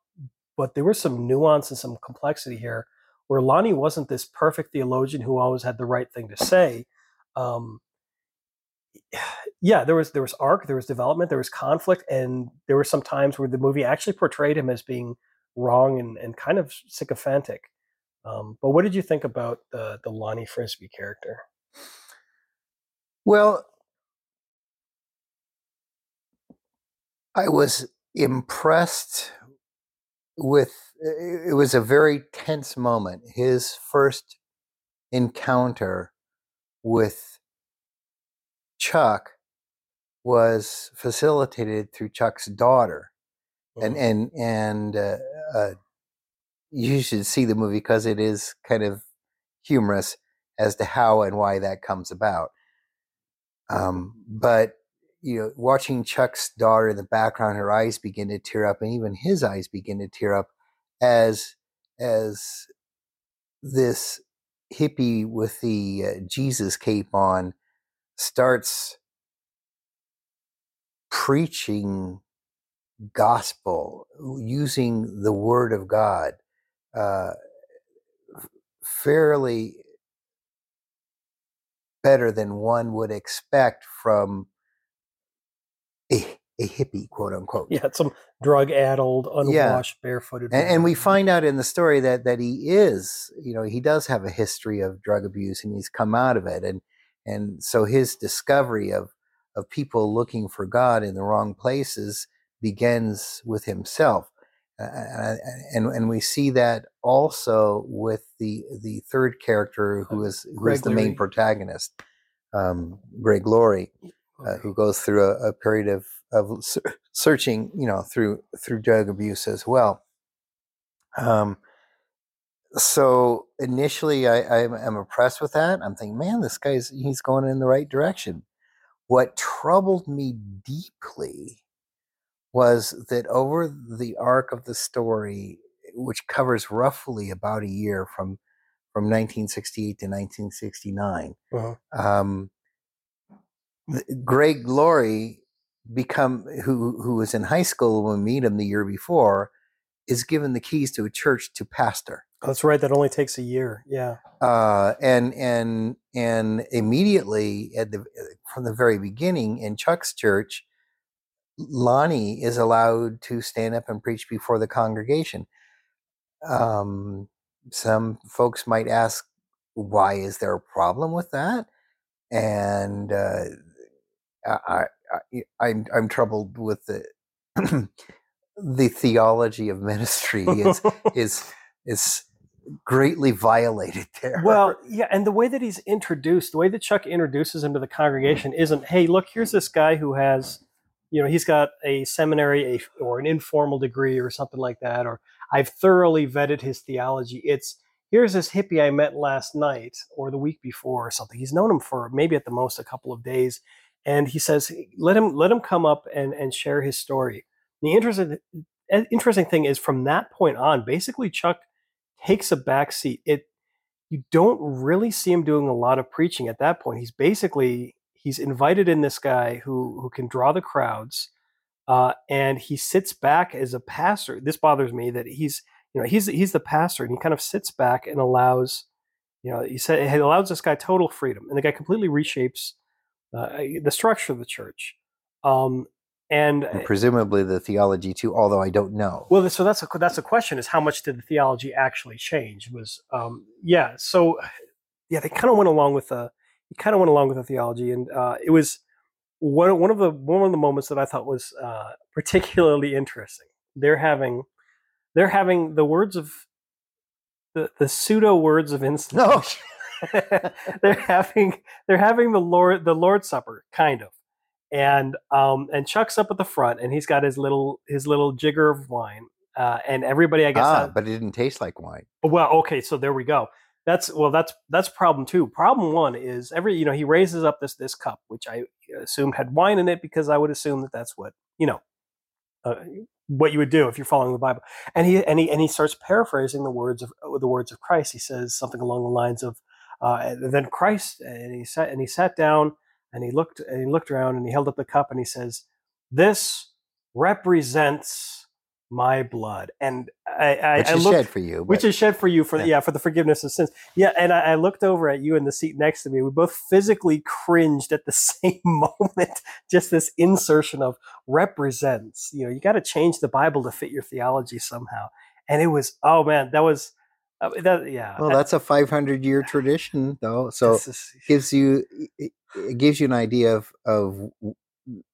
But there was some nuance and some complexity here, where Lonnie wasn't this perfect theologian who always had the right thing to say. Um, yeah, there was there was arc, there was development, there was conflict, and there were some times where the movie actually portrayed him as being wrong and, and kind of sycophantic. Um, but what did you think about the the Lonnie Frisbee character? Well, I was impressed with it was a very tense moment. His first encounter with Chuck was facilitated through Chuck's daughter and mm-hmm. and and uh, uh, you should see the movie because it is kind of humorous as to how and why that comes about. Um, but you know, watching Chuck's daughter in the background, her eyes begin to tear up, and even his eyes begin to tear up as as this hippie with the uh, Jesus cape on starts preaching gospel, using the word of God, uh, fairly better than one would expect from a, hippie, quote unquote. Yeah, some drug addled, unwashed, yeah. barefooted. And, and, we find out in the story that that he is, you know, he does have a history of drug abuse, and he's come out of it, and and so his discovery of of people looking for God in the wrong places begins with himself. Uh, and and we see that also with the the third character who is who Greg is the Laurie. main protagonist, um, Greg Laurie, uh, who goes through a, a, period of of searching, you know, through through drug abuse as well. Um, so initially, I, I'm, I'm impressed with that. I'm thinking, man, this guy's he's going in the right direction. What troubled me deeply was that over the arc of the story, which covers roughly about a year from from 1968 to 1969, Uh-huh. um, Greg Laurie become who who was in high school when we meet him the year before is given the keys to a church to pastor Oh, that's right. That only takes a year. Yeah. uh, and and and immediately at the from the very beginning in Chuck's church, Lonnie is allowed to stand up and preach before the congregation. Um, some folks might ask, why is there a problem with that? And uh, I, I, I'm I'm troubled with the [CLEARS THROAT] the theology of ministry is [LAUGHS] is is greatly violated there. Well, yeah, and the way that he's introduced, the way that Chuck introduces him to the congregation isn't, hey, look, here's this guy who has, you know, he's got a seminary a, or an informal degree or something like that, or I've thoroughly vetted his theology. It's here's this hippie I met last night or the week before or something. He's known him for maybe at the most a couple of days, and he says, let him let him come up and and share his story. The interesting interesting thing is from that point on, basically Chuck takes a back seat. It you don't really see him doing a lot of preaching at that point. He's basically he's invited in this guy who who can draw the crowds, uh, and he sits back as a pastor. This bothers me that he's you know he's he's the pastor and he kind of sits back and allows you know he said it allows this guy total freedom, and the guy completely reshapes uh, the structure of the church. Um, and and presumably the theology too, although I don't know. well, so that's a that's a question: is how much did the theology actually change? Was um, yeah, so yeah, they kind of went along with the he kind of went along with the theology, and uh, it was one one of the one of the moments that I thought was uh, particularly interesting. They're having they're having the words of the the pseudo words of [LAUGHS] installation. [LAUGHS] they're having they're having the Lord the Lord's Supper, kind of. And um and Chuck's up at the front and he's got his little his little jigger of wine uh and everybody I guess ah, uh, but it didn't taste like wine. well okay so there we go. That's well that's that's problem two. Problem one is every you know he raises up this this cup which I assumed had wine in it because I would assume that that's what you know uh, what you would do if you're following the Bible. And he and he and he starts paraphrasing the words of the words of Christ. He says something along the lines of uh, and then Christ and he sat and he sat down and he looked and he looked around and he held up the cup and he says, "This represents my blood." And I, I, Which I looked, shed for you. which is shed for you for Yeah. yeah. for the forgiveness of sins. Yeah, and I, I looked over at you in the seat next to me. We both physically cringed at the [LAUGHS] same moment. Just this insertion of represents. You know, you got to change the Bible to fit your theology somehow. And it was oh man, that was uh, that yeah. well, that's a 500 year [SIGHS] tradition, though. So is- gives you it gives you an idea of of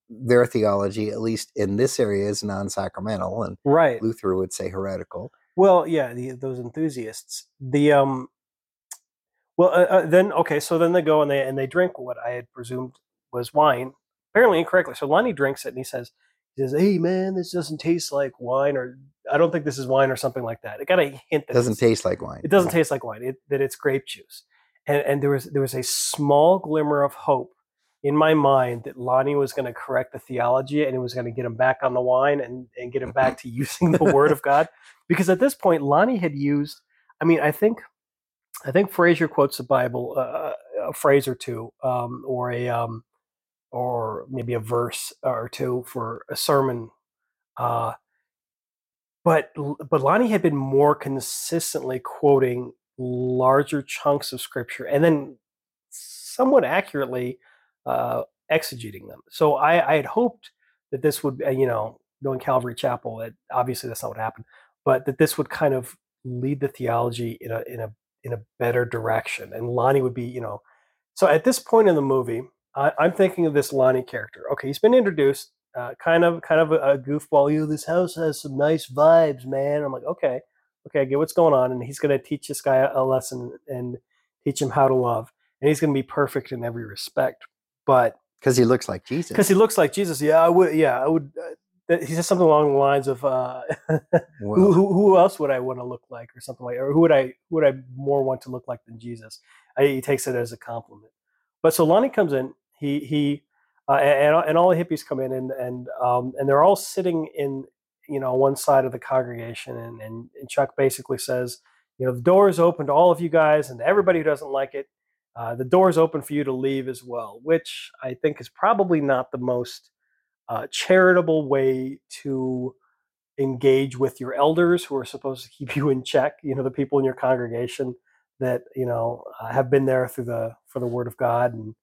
their theology, at least in this area, is non-sacramental, and right. Luther would say heretical. Well, yeah, the, those enthusiasts. The um, well, uh, uh, then okay, so then they go and they and they drink what I had presumed was wine, apparently incorrectly. So Lonnie drinks it and he says, he says, "Hey man, this doesn't taste like wine, or I don't think this is wine, or something like that." It got a hint that It doesn't taste like wine. it doesn't taste like wine. It, that it's grape juice, and and there was there was a small glimmer of hope in my mind that Lonnie was going to correct the theology and it was going to get him back on the wine and and get him back to [LAUGHS] using the Word of God, because at this point Lonnie had used. I mean, I think I think Frasier quotes the Bible uh, a phrase or two, um, or a um, or maybe a verse or two for a sermon. Uh, but but Lonnie had been more consistently quoting larger chunks of scripture and then somewhat accurately uh, exegeting them. So I, I had hoped that this would, uh, you know, knowing Calvary Chapel, that obviously that's not what happened, but that this would kind of lead the theology in a in a in a better direction, and Lonnie would be, you know. So at this point in the movie, I, I'm thinking of this Lonnie character. Okay, he's been introduced, uh, kind of kind of a, a goofball. You this house has some nice vibes, man. I'm like, okay, okay, I get what's going on, and he's going to teach this guy a, a lesson and teach him how to love, and he's going to be perfect in every respect. But because he looks like Jesus. because he looks like Jesus, yeah, I would, yeah, I would. Uh, he says something along the lines of uh, [LAUGHS] who, who who else would I want to look like or something like or who would I who would I more want to look like than Jesus? I, he takes it as a compliment. But so Lonnie comes in. He he uh, and and all the hippies come in and and um, and they're all sitting in you know one side of the congregation and, and and Chuck basically says you know the door is open to all of you guys and everybody who doesn't like it. Uh, the door is open for you to leave as well, which I think is probably not the most uh, charitable way to engage with your elders who are supposed to keep [LAUGHS] you in check. You know, the people in your congregation that you know uh, have been there through the for the Word of God and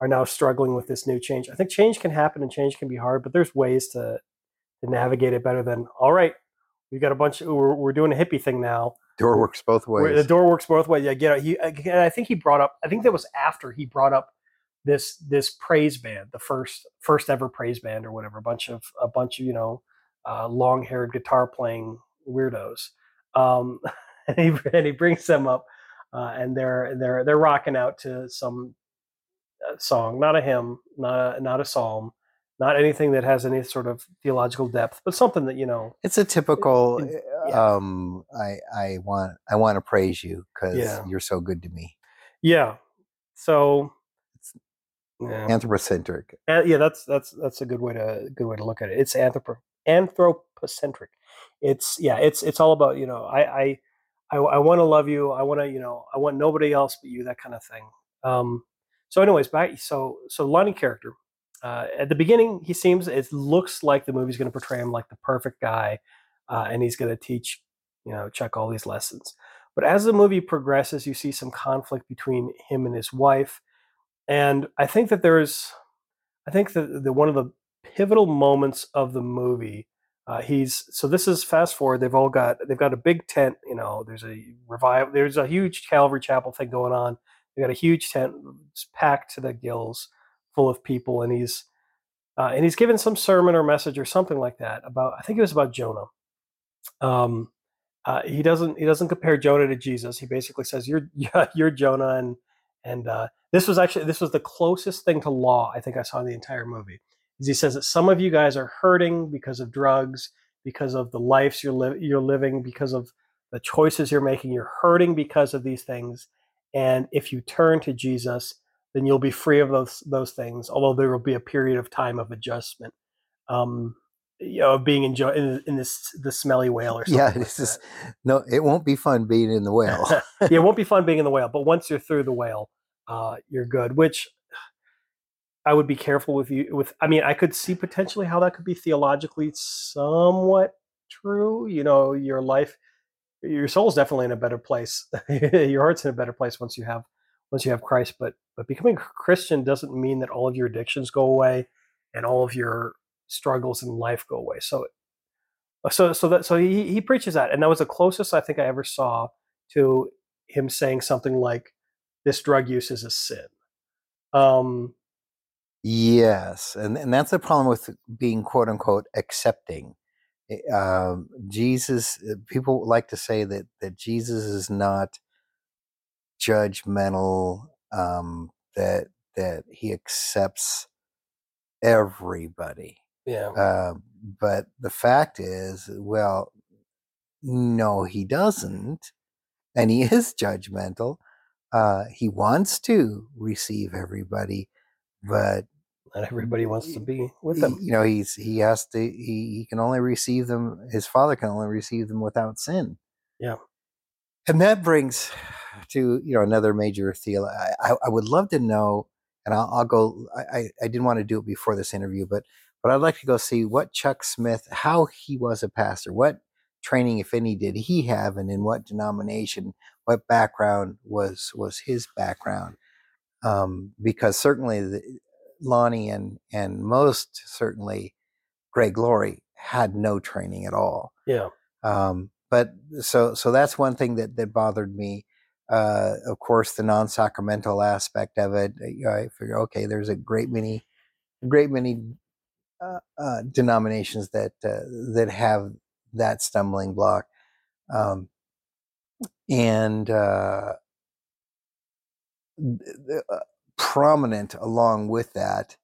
are now struggling with this new change. I think change can happen and change can be hard, but there's ways to to navigate it better than all right. We've got a bunch. Of, we're, we're doing a hippie thing now. door works both Where the door works both ways. Yeah, get he. again, I think he brought up. I think that was after he brought up this this praise band, the first first ever praise band or whatever. A bunch of a bunch of you know uh, long haired guitar playing weirdos. Um, [LAUGHS] and he and he brings them up, uh, and they're they're they're rocking out to some song, not a hymn, not a, not a psalm, not anything that has any sort of theological depth, but something that you know. It's a typical. in- uh, yeah. Um, I I want I want to praise you because Yeah. you're so good to me. Yeah. So. It's Yeah. Anthropocentric. Uh, yeah, that's that's that's a good way to good way to look at it. It's anthropo anthropocentric. It's yeah, it's it's all about you know I I I, I want to love you. I want to you know I want nobody else but you. That kind of thing. Um, so, anyways, back so so Lonnie character uh, at the beginning he seems it looks like the movie's going to portray him like the perfect guy, uh, and he's going to teach you know Chuck all these lessons. But as the movie progresses, you see some conflict between him and his wife, and I think that there's I think that the one of the pivotal moments of the movie. Uh, he's so this is fast forward. They've all got they've got a big tent. You know, there's a revive. There's a huge Calvary Chapel thing going on. They got a huge tent, packed to the gills, full of people, and he's uh, and he's given some sermon or message or something like that about. I think it was about Jonah. Um, uh, he doesn't he doesn't compare Jonah to Jesus. He basically says you're [LAUGHS] you're Jonah, and and uh, this was actually this was the closest thing to law I think I saw in the entire movie. Is he says that some of you guys are hurting because of drugs, because of the lives you're li- you're living, because of the choices you're making. You're hurting because of these things, and if you turn to Jesus, then you'll be free of those those things. Although there will be a period of time of adjustment. Um, you know, being in, in, in this the smelly whale or something. Yeah, like this is no. It won't be fun being in the [LAUGHS] whale. yeah, it won't be [LAUGHS] fun being in the whale, but once you're through the whale, uh, you're good. Which I would be careful with you. With I mean, I could see potentially how that could be theologically somewhat true. You know, your life, your soul's definitely in a better place. [LAUGHS] your heart's in a better place once you have once you have Christ. But but becoming a Christian doesn't mean that all of your addictions go away and all of your struggles in life go away. So so so that so he he preaches that, and that was the closest I think I ever saw to him saying something like, "This drug use is a sin." Um, Yes, and and that's the problem with being quote unquote accepting. Eh, Um, Jesus, uh, people like to say that that Jesus is not judgmental. Um, that that he accepts everybody. yeah, Uh, but the fact is, well, no, he doesn't, and he [LAUGHS] is judgmental. Uh, he wants to receive everybody, but not everybody wants to be with him. you know he's he has to he, he can only receive them his father can only receive them without sin Yeah. and that brings to you know another major theology I, I, would love to know and i'll, I'll go I, I I didn't want to do it before this interview but but i'd like to go see what chuck smith how he was a pastor what training if any did he have and in what denomination what background was was his background um, because certainly the, Lonnie and and most certainly Greg Laurie had no training at all. Yeah, Um, but so so that's one thing that that bothered me. Uh, of course, the non-sacramental aspect of it. I figure, okay, there's a great many, a great many uh, uh, denominations that uh, that have that stumbling block, um, and uh, uh, prominent along with that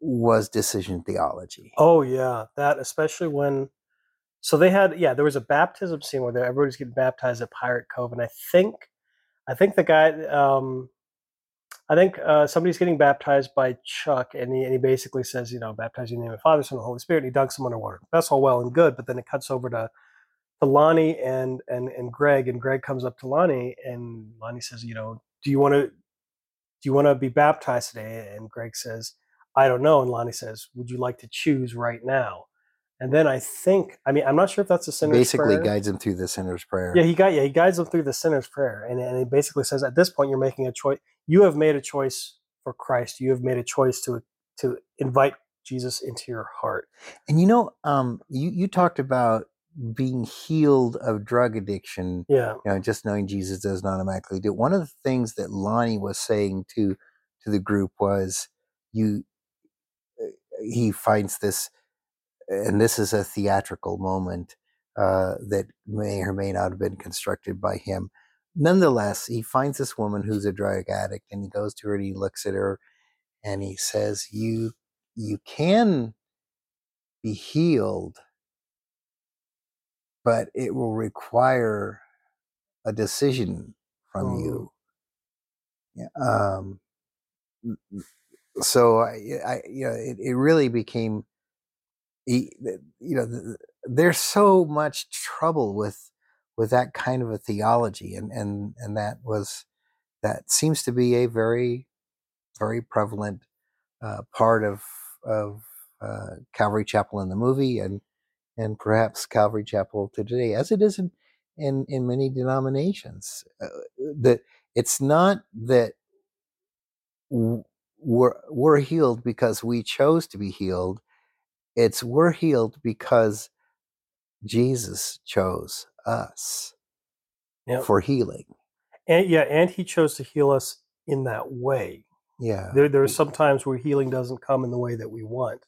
was decision theology. Oh yeah, that especially when. So they had yeah, there was a baptism scene where everybody's getting baptized at Pirate Cove, and I think, I think the guy, um, I think uh, somebody's getting baptized by Chuck, and he, and he basically says, you know, baptize in the name of the Father, Son, and Holy Spirit. And he dunks him underwater. That's all well and good, but then it cuts over to to Lonnie and and and Greg, and Greg comes up to Lonnie, and Lonnie says, you know, do you want to do you want to be baptized today? And Greg says, I don't know. And Lonnie says, would you like to choose right now? And then I think, I mean, I'm not sure if that's a sinner's prayer. Basically, prayer. guides him through the sinner's prayer. Yeah, he got yeah, he guides them through the sinner's prayer, and and he basically says, at this point, you're making a choice. You have made a choice for Christ. You have made a choice to to invite Jesus into your heart. And you know, um, you you talked about being healed of drug addiction. Yeah, You know, just knowing Jesus does not automatically do. it. One of the things that Lonnie was saying to to the group was, you. uh, He finds this, and this is a theatrical moment uh, that may or may not have been constructed by him. Nonetheless, he finds this woman who's a drug addict, and he goes to her and he looks at her, and he says, "You, you can be healed, but it will require a decision from Mm. you." Yeah, um, so I, I, you know, it, it really became, you know, th- th- there's so much trouble with with that kind of a theology, and and and that was that seems to be a very very prevalent uh, part of of uh, Calvary Chapel in the movie, and and perhaps Calvary Chapel today, as it is in in, in many denominations. Uh, that it's not that we're we're healed because we chose to be healed. It's we're healed because Jesus chose us Yep. for healing. and yeah, and he chose to heal us in that way. Yeah. There, there are some times where healing doesn't come in the way that we want.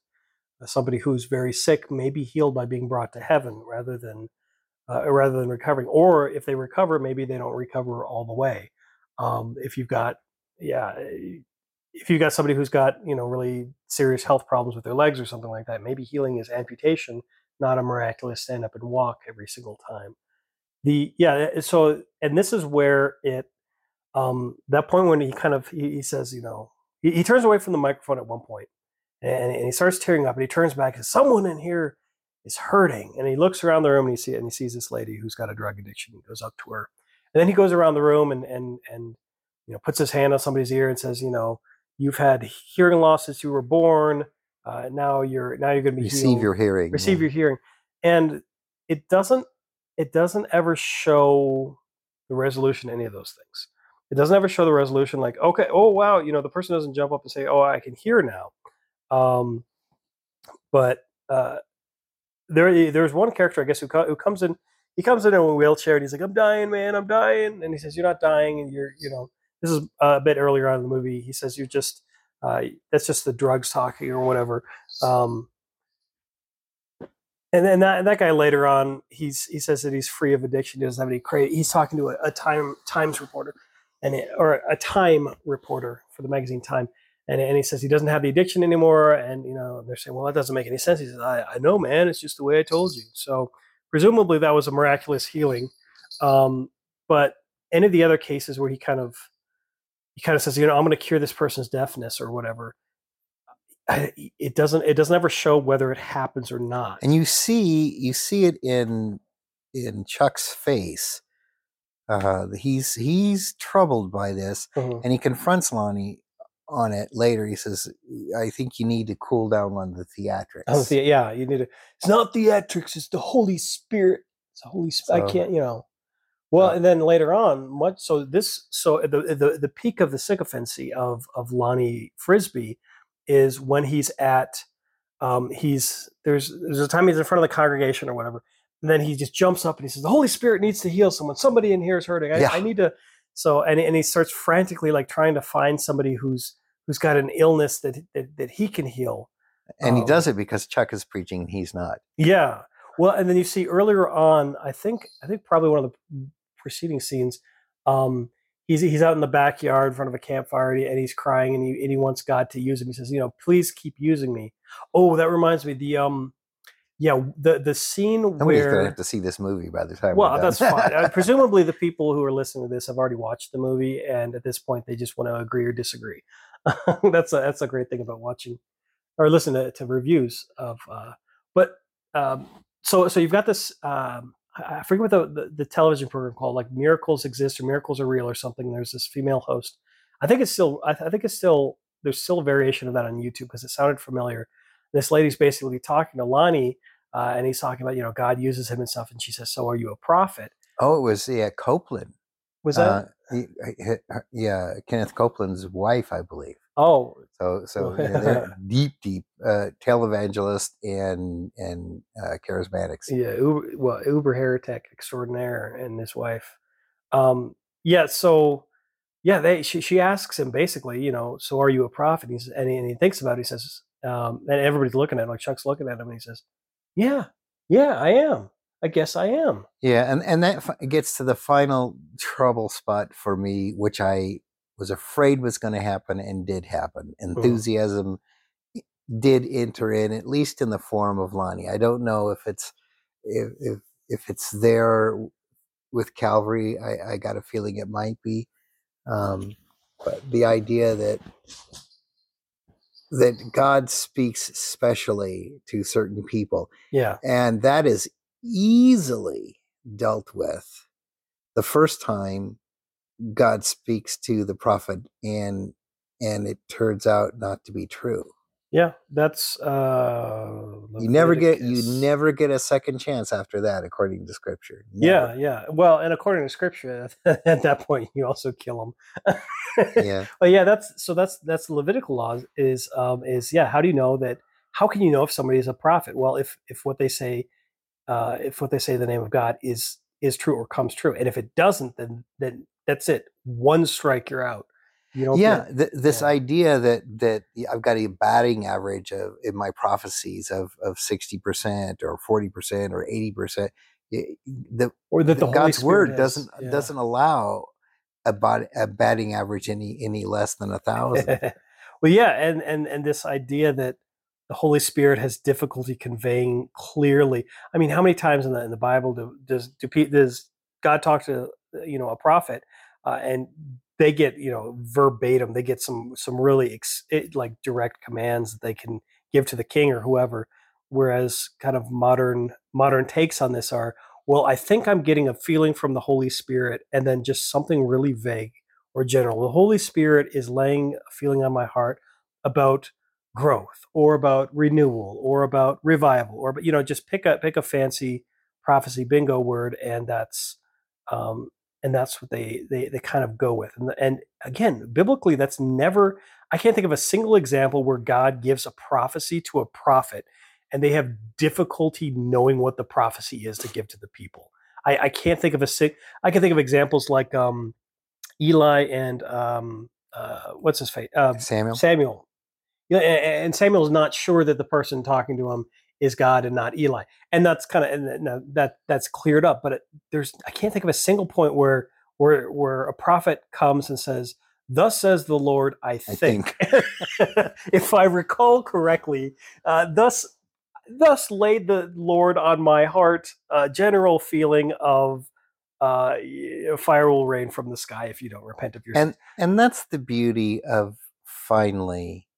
Uh, somebody who's very sick may be healed by being brought to heaven rather than uh, rather than recovering. Or if they recover, maybe they don't recover all the way. Um, if you've got yeah, if you've got somebody who's got you know really serious health problems with their legs or something like that, maybe healing is amputation, not a miraculous stand up and walk every single time. The yeah, eh, so and this is where it um, that point when he kind of he, he says, you know, he, he turns away from the microphone at one point, and, and he starts tearing up, and he turns back and says, someone in here is hurting, and he looks around the room and he see and he sees this lady who's got a drug addiction. He goes up to her, and then he goes around the room and and and you know puts his hand on somebody's ear and says, you know, you've had hearing loss since you were born. Uh, now you're now you're going to be Receive healed your hearing. receive yeah. your hearing and it doesn't it doesn't ever show the resolution to any of those things it doesn't ever show the resolution like okay oh wow you know the person doesn't jump up and say oh i can hear now um, but uh, there there's one character i guess who, who comes in he comes in in a wheelchair and he's like i'm dying man i'm dying and he says you're not dying and you're you know this is a bit earlier on in the movie he says you're just uh, that's just the drugs talking or whatever um, and then that, that guy later on, he's he says that he's free of addiction. He doesn't have any crazy. He's talking to a, a time Times reporter, and it, or a Time reporter for the magazine Time, and and he says he doesn't have the addiction anymore. And you know they're saying, well, that doesn't make any sense. He says, I, I know, man. It's just the way I told you. So presumably that was a miraculous healing. Um, but any of the other cases where he kind of he kind of says, you know, I'm going to cure this person's deafness or whatever. I, it doesn't it doesn't ever show whether it happens or not. and you see you see it in in Chuck's face. Uh, he's he's troubled by this, Mhm. and he confronts Lonnie on it later. He says, "I think you need to cool down on the theatrics." Oh, the, yeah, you need to. It's not theatrics; it's the Holy Spirit. It's the Holy Spirit. I can't, you know. Well, Yeah. and then later on, much so this so the the the peak of the sycophancy of of Lonnie Frisbee is when he's at um he's there's there's a time he's in front of the congregation or whatever, and then he just jumps up and he says, "The Holy Spirit needs to heal someone. Somebody in here is hurting. I, Yeah. I need to." So and and he starts frantically like trying to find somebody who's who's got an illness that that, that he can heal. and he um, does it because Chuck is preaching and he's not. Yeah. Well, and then you see earlier on, I think I think probably one of the preceding scenes, um, he's he's out in the backyard in front of a campfire and he's crying and he and he wants God to use him. He says, you know, please keep using me. Oh, that reminds me the um yeah the the scene Somebody's where gonna have to see this movie by the time. well we're done. that's fine. Uh, [LAUGHS] presumably the people who are listening to this have already watched the movie and at this point they just want to agree or disagree. [LAUGHS] that's a that's a great thing about watching or listening to, to reviews of uh but um so so you've got this um I forget what the, the, the television program called, like Miracles Exist or Miracles Are Real or something. There's this female host. I think it's still, I, th- I think it's still, there's still a variation of that on YouTube because it sounded familiar. This lady's basically talking to Lonnie uh, and he's talking about, you know, God uses him and stuff. And she says, So are you a prophet? oh, it was yeah Copeland. Was that? Uh, he- her- yeah, Kenneth Copeland's wife, I believe. oh, So, so they're [LAUGHS] deep, deep uh, televangelist and and uh, charismatics. yeah, Uber, well, Uber heretic extraordinaire and his wife. Um, yeah, so yeah, they she she asks him basically, you know, so are you a prophet? And, he's, and, he, and he thinks about it. He says, um, and everybody's looking at him, like Chuck's looking at him, and he says, "Yeah, yeah, I am. I guess I am." Yeah, and and that fi- gets to the final trouble spot for me, which I was afraid was going to happen and did happen. Enthusiasm did enter in, at least in the form of Lonnie. I don't know if it's if if, if it's there with Calvary. I, I got a feeling it might be, um, but the idea that that God speaks specially to certain people Yeah, and that is easily dealt with the first time God speaks to the prophet and and it turns out not to be true. yeah, that's uh, You never get you never get a second chance after that according to scripture. Yeah, Never. yeah. Well, and according to scripture, [LAUGHS] at that point, you also kill them. Yeah. But yeah, that's so that's that's the Levitical laws is um is yeah. How do you know that? How can you know if somebody is a prophet? Well, if if what they say, uh, if what they say the name of God is is true or comes true, and if it doesn't, then then that's it. One strike, you're out. You don't. yeah, th- this yeah. idea that that I've got a batting average of in my prophecies of of sixty percent or forty percent or eighty percent. The or that the, Holy God's word doesn't yeah. doesn't allow a, bat, a batting average any any less than a thousand. [LAUGHS] well, yeah, and and and this idea that the Holy Spirit has difficulty conveying clearly. I mean, how many times in the in the Bible do, does do does God talk to you know a prophet uh, and they get you know verbatim they get some some really ex, it, like direct commands that they can give to the king or whoever whereas kind of modern modern takes on this are well i think i'm getting a feeling from the holy spirit and then just something really vague or general the holy spirit is laying a feeling on my heart about growth or about renewal or about revival or but you know just pick a pick a fancy prophecy bingo word and that's um and that's what they they, they kind of go with and, and again biblically that's never i can't think of a single example where god gives a prophecy to a prophet and they have difficulty knowing what the prophecy is to give to the people i, I can't think of a sig- i can think of examples like um eli and um uh what's his face uh, Samuel. Samuel. Yeah, a- and Samuel's not sure that the person talking to him is God and not Eli, and that's kind of and that that's cleared up. But it, there's I can't think of a single point where where where a prophet comes and says, "Thus says the Lord, I think." [LAUGHS] if I recall correctly, uh, thus thus laid the Lord on my heart a general feeling of. Uh, fire will rain from the sky if you don't repent of your and and that's the beauty of finally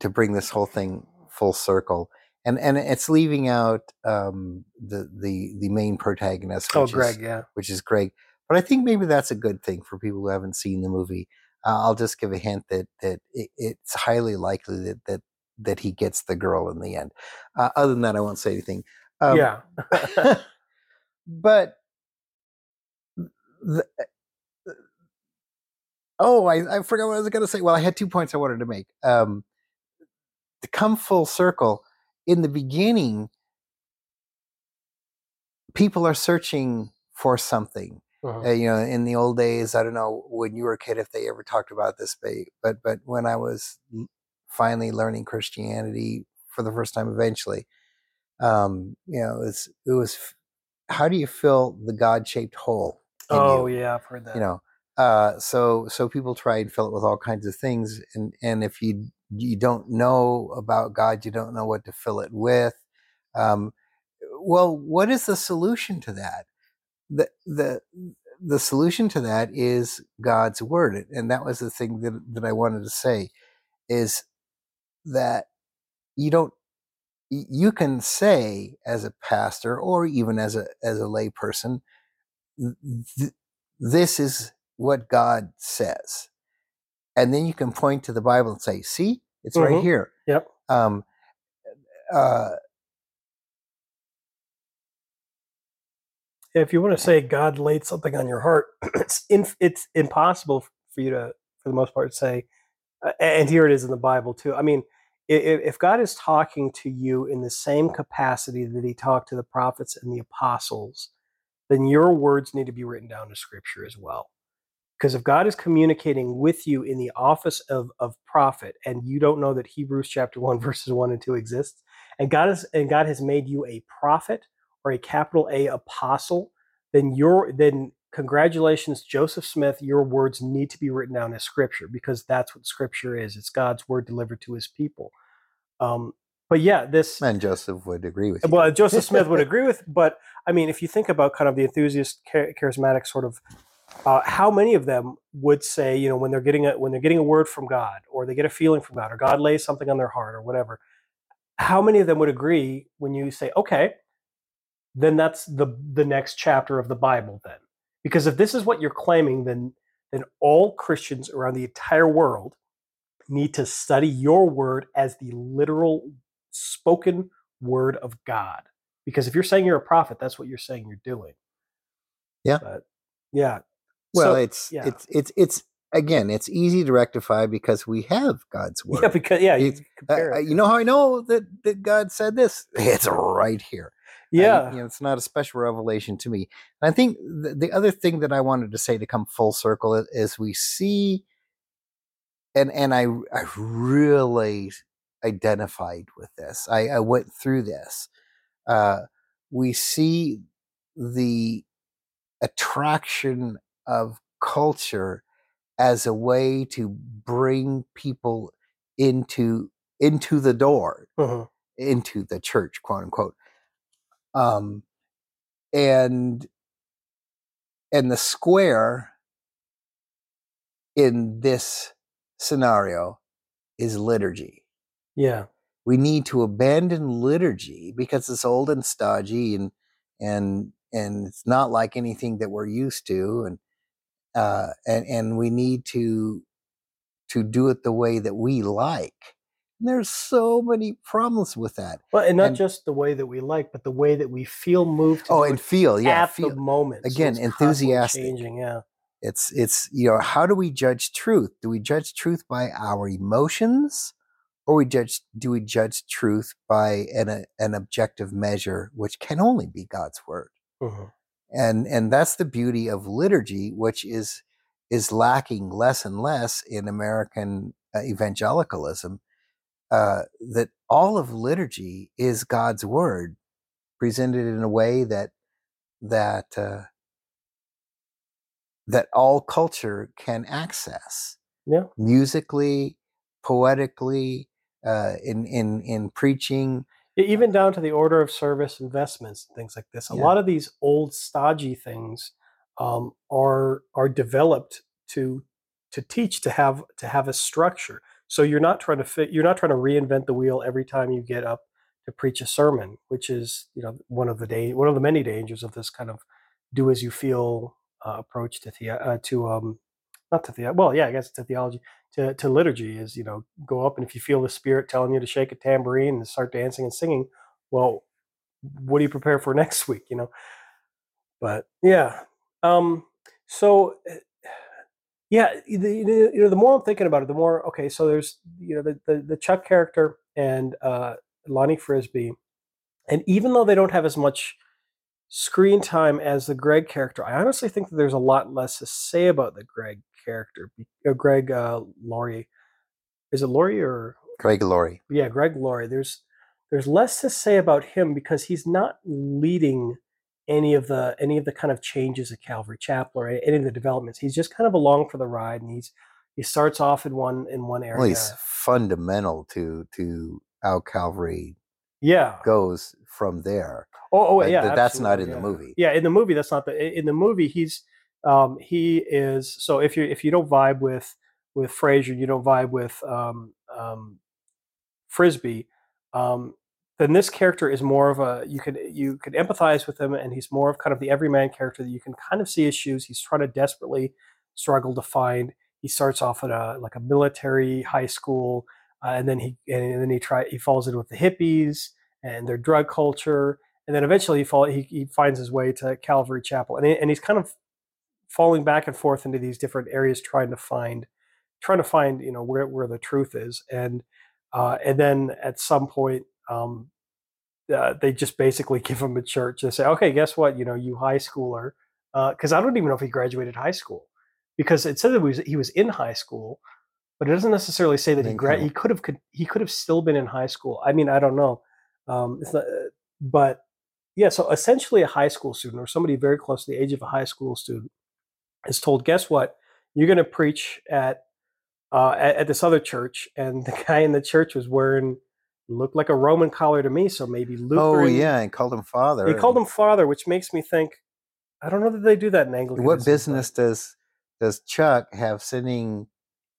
to bring this whole thing full circle and and it's leaving out um the the the main protagonist Oh, which Greg, is, yeah. which is greg but i think maybe that's a good thing for people who haven't seen the movie uh, i'll just give a hint that that it, it's highly likely that that that he gets the girl in the end uh, other than that i won't say anything um, yeah. [LAUGHS] but the, oh, I, I forgot what I was going to say. Well, I had two points I wanted to make. Um, to come full circle, in the beginning, people are searching for something. Uh-huh. Uh, you know, in the old days, I don't know when you were a kid if they ever talked about this, but but, but when I was finally learning Christianity for the first time, eventually, um, you know, it was, it was how do you fill the God shaped hole? Oh you? yeah, I've heard that. you know Uh, so so people try and fill it with all kinds of things, and and if you you don't know about God, you don't know what to fill it with. Um, well, what is the solution to that? The the the solution to that is God's word, and that was the thing that that I wanted to say is that you don't you can say as a pastor or even as a as a layperson th- this is what god says and then you can point to the bible and say see it's right Mhm. here Yep. um uh if you want to say God laid something on your heart, [CLEARS THROAT] it's in, it's impossible for you to, for the most part, say. Uh, and here it is in the Bible too. I mean, if, if God is talking to you in the same capacity that He talked to the prophets and the apostles, then your words need to be written down to Scripture as well. Because if God is communicating with you in the office of, of prophet, and you don't know that Hebrews chapter one [LAUGHS] verses one and two exists, and God is and God has made you a prophet or a capital A apostle, then your then congratulations, Joseph Smith. Your words need to be written down as scripture because that's what scripture is. It's God's word delivered to His people. Um, but yeah, this and joseph would agree with you well, Joseph Smith would [LAUGHS] agree with, but I mean, if you think about kind of the enthusiast, char- charismatic sort of, uh, how many of them would say, you know, when they're getting a when they're getting a word from God, or they get a feeling from God, or God lays something on their heart, or whatever, how many of them would agree when you say, okay, then that's the the next chapter of the Bible, then, because if this is what you're claiming, then then all Christians around the entire world need to study your word as the literal spoken word of God. Because if you're saying you're a prophet, that's what you're saying you're doing. Yeah. But yeah. Well So- it's yeah. it's it's it's again it's easy to rectify because we have god's [LAUGHS] word Yeah, because yeah, you Uh, uh, you know how I know that, that God said this? [LAUGHS] It's right here. I- yeah. you know, it's not a special revelation to me. And I think the, the other thing that I wanted to say to come full circle is, is we see, and and I I really identified with this. I, I went through this. Uh, we see the attraction of culture as a way to bring people into into the door Mhm. into the church quote unquote um and and the square in this scenario is liturgy Yeah. we need to abandon liturgy because it's old and stodgy and and and it's not like anything that we're used to and uh and and we need to to do it the way that we like and there's so many problems with that Well, and not And- just the way that we like, but the way that we feel moved to oh and feel yeah at feel the moment. So again, it's enthusiastic. Changing, yeah. it's it's you know how do we judge truth do we judge truth by our emotions or we judge do we judge truth by an a, an objective measure which can only be god's word Mhm. And and that's the beauty of liturgy which is is lacking less and less in american uh, evangelicalism uh, that all of liturgy is god's word presented in a way that that uh, that all culture can access Yeah. musically poetically uh, in in in preaching Even down to the order of service investments and things like this. A Yeah. lot of these old stodgy things um, are are developed to to teach to have to have a structure. So you're not trying to fit. You're not trying to reinvent the wheel every time you get up to preach a sermon, which is you know one of the da- one of the many dangers of this kind of do as you feel uh, approach to the uh, to um not to the well yeah I guess to theology to, to liturgy is you know go up and if you feel the spirit telling you to shake a tambourine and start dancing and singing well what do you prepare for [LAUGHS] next week you know? But yeah um so uh, yeah the, the- you know the more i'm thinking about it the more okay so there's you know the the, the chuck character and uh lonnie frisbee and even though they don't have as much screen time as the greg character i honestly think that there's a lot less to say about the greg character uh, greg uh laurie is it laurie or greg laurie yeah, Greg Laurie. There's there's less to say about him because he's not leading any of the any of the kind of changes at Calvary Chapel or any of the developments. He's just kind of along for the ride, and he's he starts off in one in one area. Well, he's fundamental to to how Calvary yeah goes from there. Oh, oh yeah. th- that's not in the movie. Yeah, in the movie, that's not the. In the movie, he's um, he is. So if you if you don't vibe with with Frasier, you don't vibe with um, um, Frisbee, um, then this character is more of a you could you could empathize with him, and he's more of kind of the everyman character that you can kind of see his shoes. He's trying to desperately struggle to find. He starts off at a like a military high school, uh, and then he and then he try he falls in with the hippies and their drug culture, and then eventually he fall he, he finds his way to Calvary Chapel, and he, and he's kind of falling back and forth into these different areas, trying to find trying to find you know where where the truth is, and uh, and then at some point. Um, uh, they just basically [LAUGHS] give him a church. They say, okay, guess what? You know, you high schooler, because I don't even know if he graduated high school, because it said that he was, he was in high school, but it doesn't necessarily say that he gra- he could have could, he could have still been in high school. I mean, I don't know, um, it's not, uh, but yeah. So essentially, a high school student or somebody very close to the age of a high school student is told, guess what? You're going to preach at, uh, at at this other church, and [LAUGHS] the guy in the church was wearing looked like a Roman collar to me. So maybe Lutheran. Oh yeah, and called him father. He called him father, which makes me think. I don't know that they do that in Anglicanism. What but- business does does Chuck have sending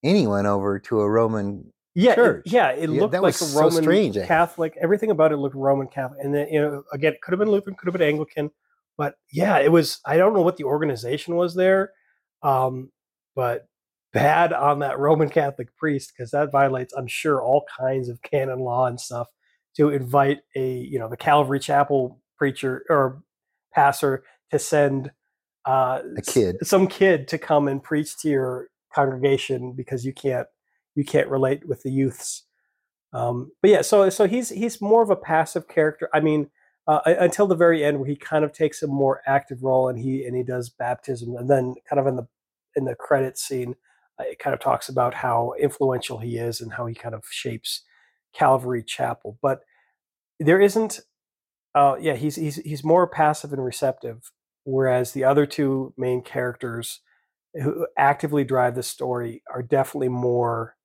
anyone over to a Roman? Yeah, it, church? yeah, it Yeah, looked that like was a so Roman strange, Catholic. Everything about it looked Roman Catholic, and then you know, again, it could have been Lutheran, could have been Anglican, but yeah, it was. I don't know what the organization was there, um, but bad on that Roman Catholic priest because that violates, I'm sure, all kinds of canon law and stuff to invite a you know the Calvary Chapel preacher or pastor to send uh, A kid. some kid to come and preach to your congregation because you can't you can't relate with the youths. Um, but yeah, so so he's he's more of a passive character. I mean, uh, until the very end where he kind of takes a more active role and he and he does baptism, and then kind of in the in the credit scene, uh, it kind of talks about how influential he is and how he kind of shapes Calvary Chapel. But there isn't, uh, yeah, he's he's he's more passive and receptive, whereas the other two main characters who actively drive the story are definitely more.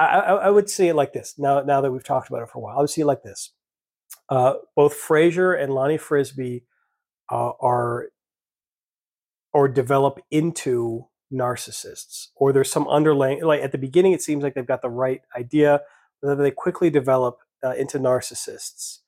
I, I, I would say it like this. Now, now that we've talked about it for a while, I would see it like this. Uh, both Frasier and Lonnie Frisbee uh, are or develop into narcissists, or there's some underlying. Like at the beginning, it seems like they've got the right idea, but then they quickly develop uh, into narcissists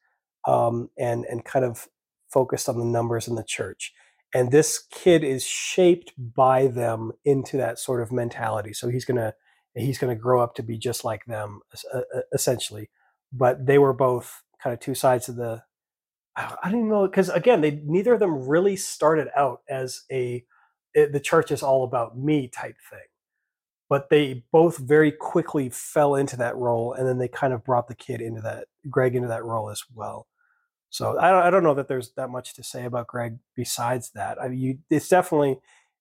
um, and and kind of focused on the numbers in the church. And this kid is shaped by them into that sort of mentality. So he's gonna he's gonna grow up to be just like them, es- essentially. But they were both kind of two sides of the. I don't even know because again, they neither of them really started out as a eh, the church is all about me type thing. But they both very quickly fell into that role and then they kind of brought the kid into that greg into that role as well. So i don't, I don't know that there's that much to say about greg besides that. I mean you it's definitely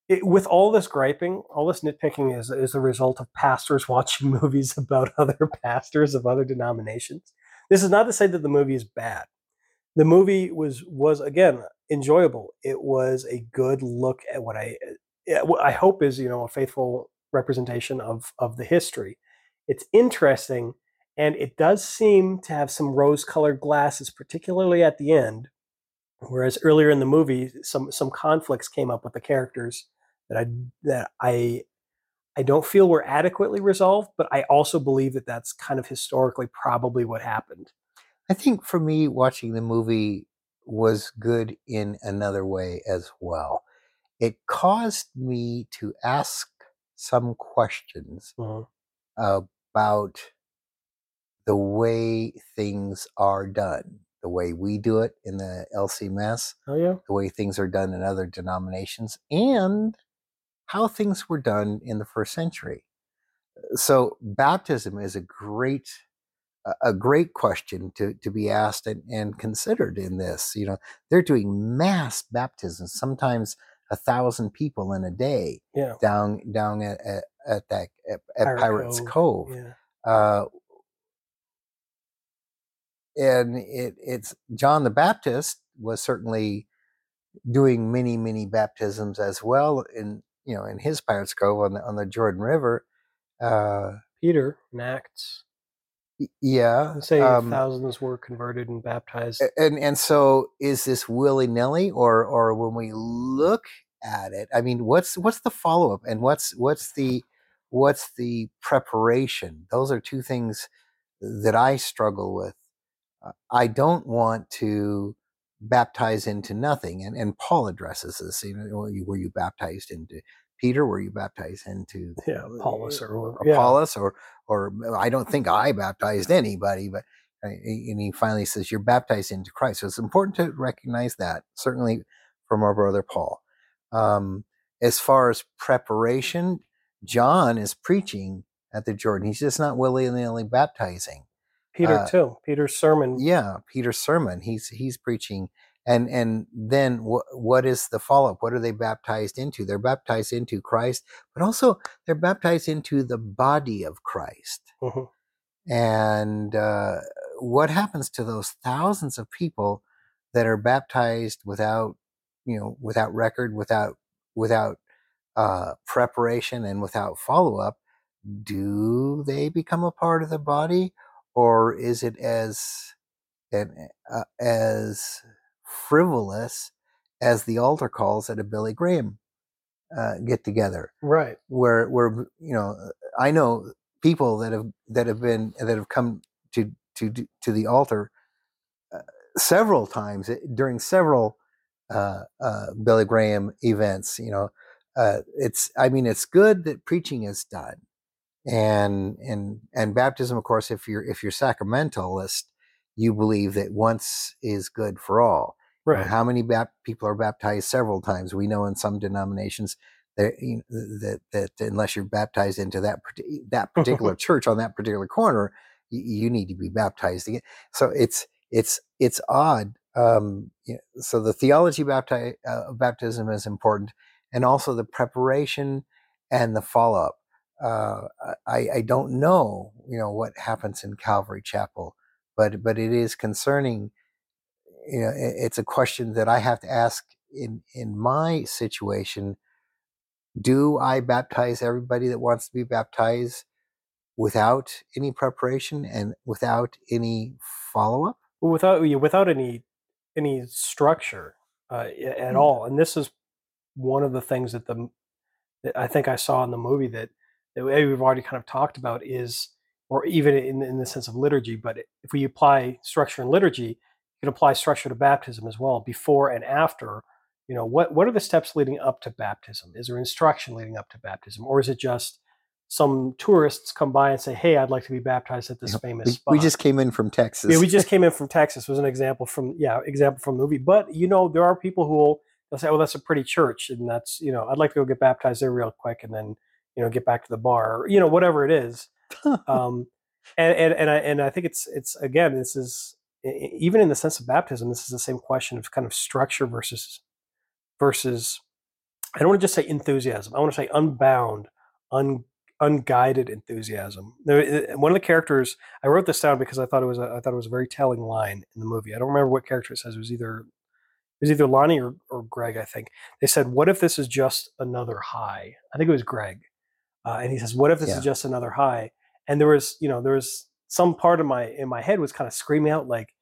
it, with all this griping all this nitpicking is is a result of pastors [LAUGHS] watching movies about other pastors of other denominations this is not to say that the movie is bad the movie was was again enjoyable it was a good look at what i what I hope is you know a faithful representation of of the history. It's interesting, and it does seem to have some rose-colored glasses, particularly at the end. Whereas earlier in the movie, some some conflicts came up with the characters that I that I I don't feel were adequately resolved, but I also believe that that's kind of historically probably what happened. I think for me, watching the movie was good in another way as well. It caused me to ask some questions Mhm. about the way things are done, the way we do it in the LCMS, Oh yeah, the way things are done in other denominations, and how things were done in the first century. So baptism is a great a- great question to, to be asked and, and considered in this. You know, they're doing mass baptisms, sometimes a thousand people in a day yeah, down down at at, at that at, at Pirates Cove, Cove. yeah. Uh, and it, it's John the Baptist was certainly doing many many baptisms as well in you know in his Pirates Cove on the on the Jordan River. Uh, Peter in Acts yeah, say um, thousands were converted and baptized. and and so is this willy nilly or or when we look at it, I mean, what's what's the follow up and what's what's the what's the preparation? Those are two things that I struggle with. Uh, I don't want to baptize into nothing, and and Paul addresses this. You know, were you, baptized into Peter? Were you baptized into [LAUGHS] yeah, Apollos or, or yeah. Apollos, or or I don't think I baptized anybody, but uh, and he finally says you're baptized into Christ. So it's important to recognize that, certainly from our brother Paul. Um, as far as preparation, John is preaching at the Jordan. He's just not willy nilly baptizing. Peter uh, too. Peter's sermon. Yeah, Peter's sermon. He's he's preaching, and and then what what is the follow up? What are they baptized into? They're baptized into Christ, but also they're baptized into the body of Christ. Mhm. And uh, what happens to those thousands of people that are baptized without, you know, without record, without without uh, preparation, and without follow up? Do they become a part of the body, or is it as an, uh, as frivolous as the altar calls at a Billy Graham uh, get together? Right. where where you know I know people that have that have been that have come to to to the altar uh, several times eh, during several uh, uh, Billy Graham events. You know, uh, it's I mean it's good that preaching is done, and and and baptism, of course, if you're if you're sacramentalist, you believe that once is good for all right Right. how many bap- people are baptized several times? We know in some denominations that you know, that that unless you're baptized into that that particular [LAUGHS] church on that particular corner, you, you need to be baptized again. So it's it's it's odd. Um, you know, so the theology bapti- uh, of baptism is important, and also the preparation and the follow up. Uh, I, I don't know, you know, what happens in Calvary Chapel, but but it is concerning you know, i- it's a question that I have to ask in in my situation. Do I baptize everybody that wants to be baptized without any preparation and without any follow up? Without without any any structure uh, at Mm. all. And this is one of the things that the that I think I saw in the movie that that we- we've already kind of talked about is, or even in in the sense of liturgy. But if we apply structure in liturgy, you can apply structure to baptism as well, before and after. You know, what what are the steps leading up to baptism? Is there instruction leading up to baptism, or is it just some tourists come by and say, "Hey, I'd like to be baptized at this You know, famous we, spot"? we just came in from Texas. Yeah, we just came in from Texas. Was an example from yeah, example from the movie. But you know, there are people who will they'll say, "Oh, that's a pretty church," and that's you know, I'd like to go get baptized there real quick, and then you know, get back to the bar, or, you know, whatever it is. [LAUGHS] Um, and and and I and I think it's it's again, this is even in the sense of baptism, this is the same question of kind of structure versus versus. I don't want to just say enthusiasm. I want to say unbound, un, unguided enthusiasm. One of the characters, I wrote this down because I thought it was a, I thought it was a very telling line in the movie. I don't remember what character it says. It was either it was either Lonnie or, or Greg. I think they said, "What if this is just another high?" I think it was Greg, uh, and he says, "What if this Yeah. is just another high?" And there was, you know, there was some part of my in my head was kind of screaming out like,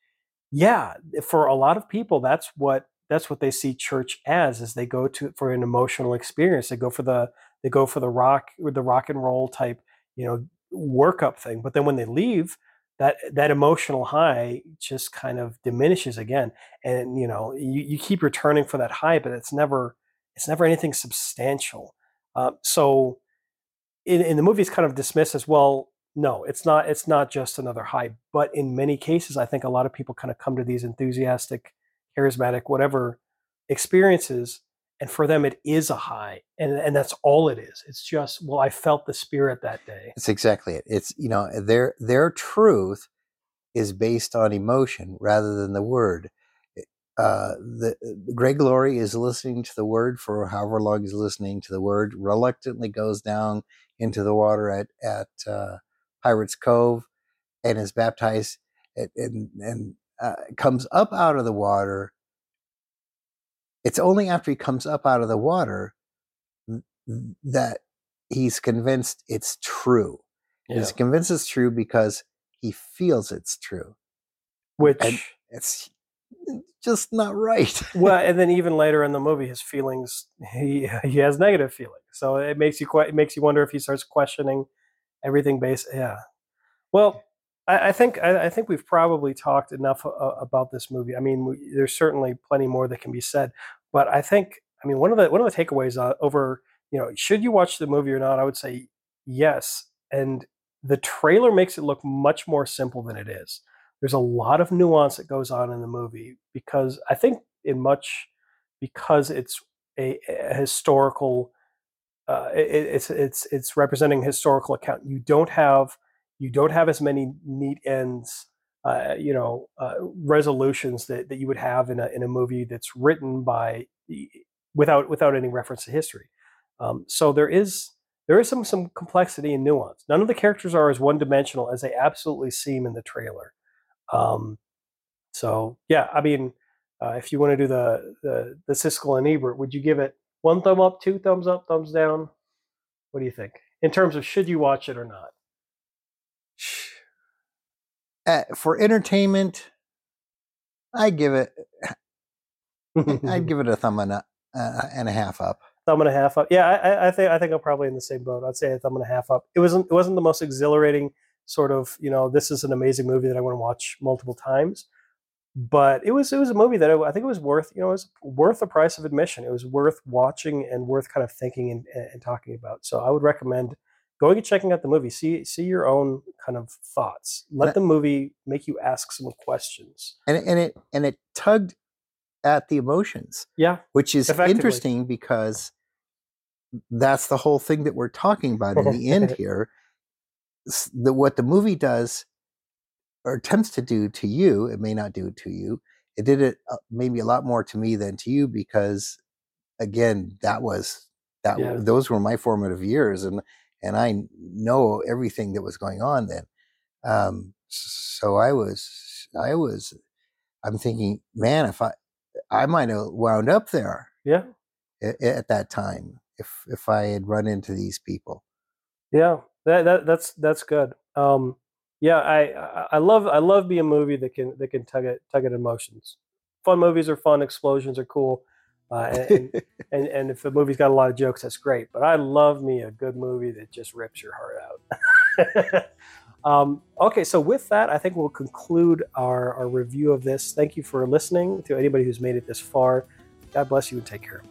"Yeah!" For a lot of people, that's what that's what they see church as. Is they go to for an emotional experience. They go for the they go for the rock or the rock and roll type, you know, workup thing. But then when they leave, that that emotional high just kind of diminishes again and you know you, you keep returning for that high but it's never it's never anything substantial uh, so in, in the movie it's kind of dismissed as well no it's not it's not just another high but in many cases i think a lot of people kind of come to these enthusiastic charismatic whatever experiences and for them it is a high and and that's all it is it's just well i felt the spirit that day That's exactly it. It's you know their their truth is based on emotion rather than the word. Uh, the Greg Laurie is listening to the word for however long he's listening to the word. Reluctantly goes down into the water at at uh, Pirates Cove and is baptized and and, and uh, comes up out of the water it's only after he comes up out of the water that he's convinced it's true. Yeah. He's convinced it's true because he feels it's true. Which And it's just not right. [LAUGHS] well, and then even later in the movie, his feelings he he has negative feelings, so it makes you it makes you wonder if he starts questioning everything based. Yeah, well, I, I think I, I think we've probably talked enough uh, about this movie. I mean, we, there's certainly plenty more that can be said, but I think I mean one of the one of the takeaways uh, over you know should you watch the movie or not? I would say yes, and the trailer makes it look much more simple than it is there's a lot of nuance that goes on in the movie because I think in much because it's a, a historical uh, it, it's it's it's representing historical account. You don't have you don't have as many neat ends, uh, you know, uh, resolutions that, that you would have in a in a movie that's written by without without any reference to history. Um, so there is there is some some complexity and nuance. None of the characters are as one dimensional as they absolutely seem in the trailer. Um, so yeah, I mean, uh, if you want to do the, the the Siskel and Ebert, would you give it one thumb up, two thumbs up, thumbs down? What do you think in terms of should you watch it or not? Uh, for entertainment, I give it. I'd [LAUGHS] give it a thumb and a, uh, and a half up. thumb and a half up. Yeah, I, I think I think I'm probably in the same boat. I'd say a thumb and a half up. It wasn't it wasn't the most exhilarating sort of you know this is an amazing movie that I want to watch multiple times, but it was it was a movie that I, I think it was worth you know it was worth the price of admission. It was worth watching and worth kind of thinking and, and talking about. So I would recommend going and checking out the movie. See see your own kind of thoughts. Let the movie make you ask some questions. And and it and it tugged at the emotions, Yeah, which is interesting because that's the whole thing that we're talking about in the end [LAUGHS] here. The, what the movie does or attempts to do to you, it may not do it to you. It did it uh, maybe a lot more to me than to you because, again, that was that Yeah. those were my formative years, and and I know everything that was going on then. Um, so I was I was I'm thinking, man, if I I might have wound up there yeah. at, at that time if if I had run into these people. Yeah, that, that that's that's good. Um, yeah, I, I love I love being a movie that can that can tug at tug at emotions. Fun movies are fun. Explosions are cool. Uh, and, [LAUGHS] and and if the movie's got a lot of jokes, that's great. But I love me a good movie that just rips your heart out. [LAUGHS] um, okay, so with that, I think we'll conclude our, our review of this. Thank you for listening to anybody who's made it this far. God bless you and take care.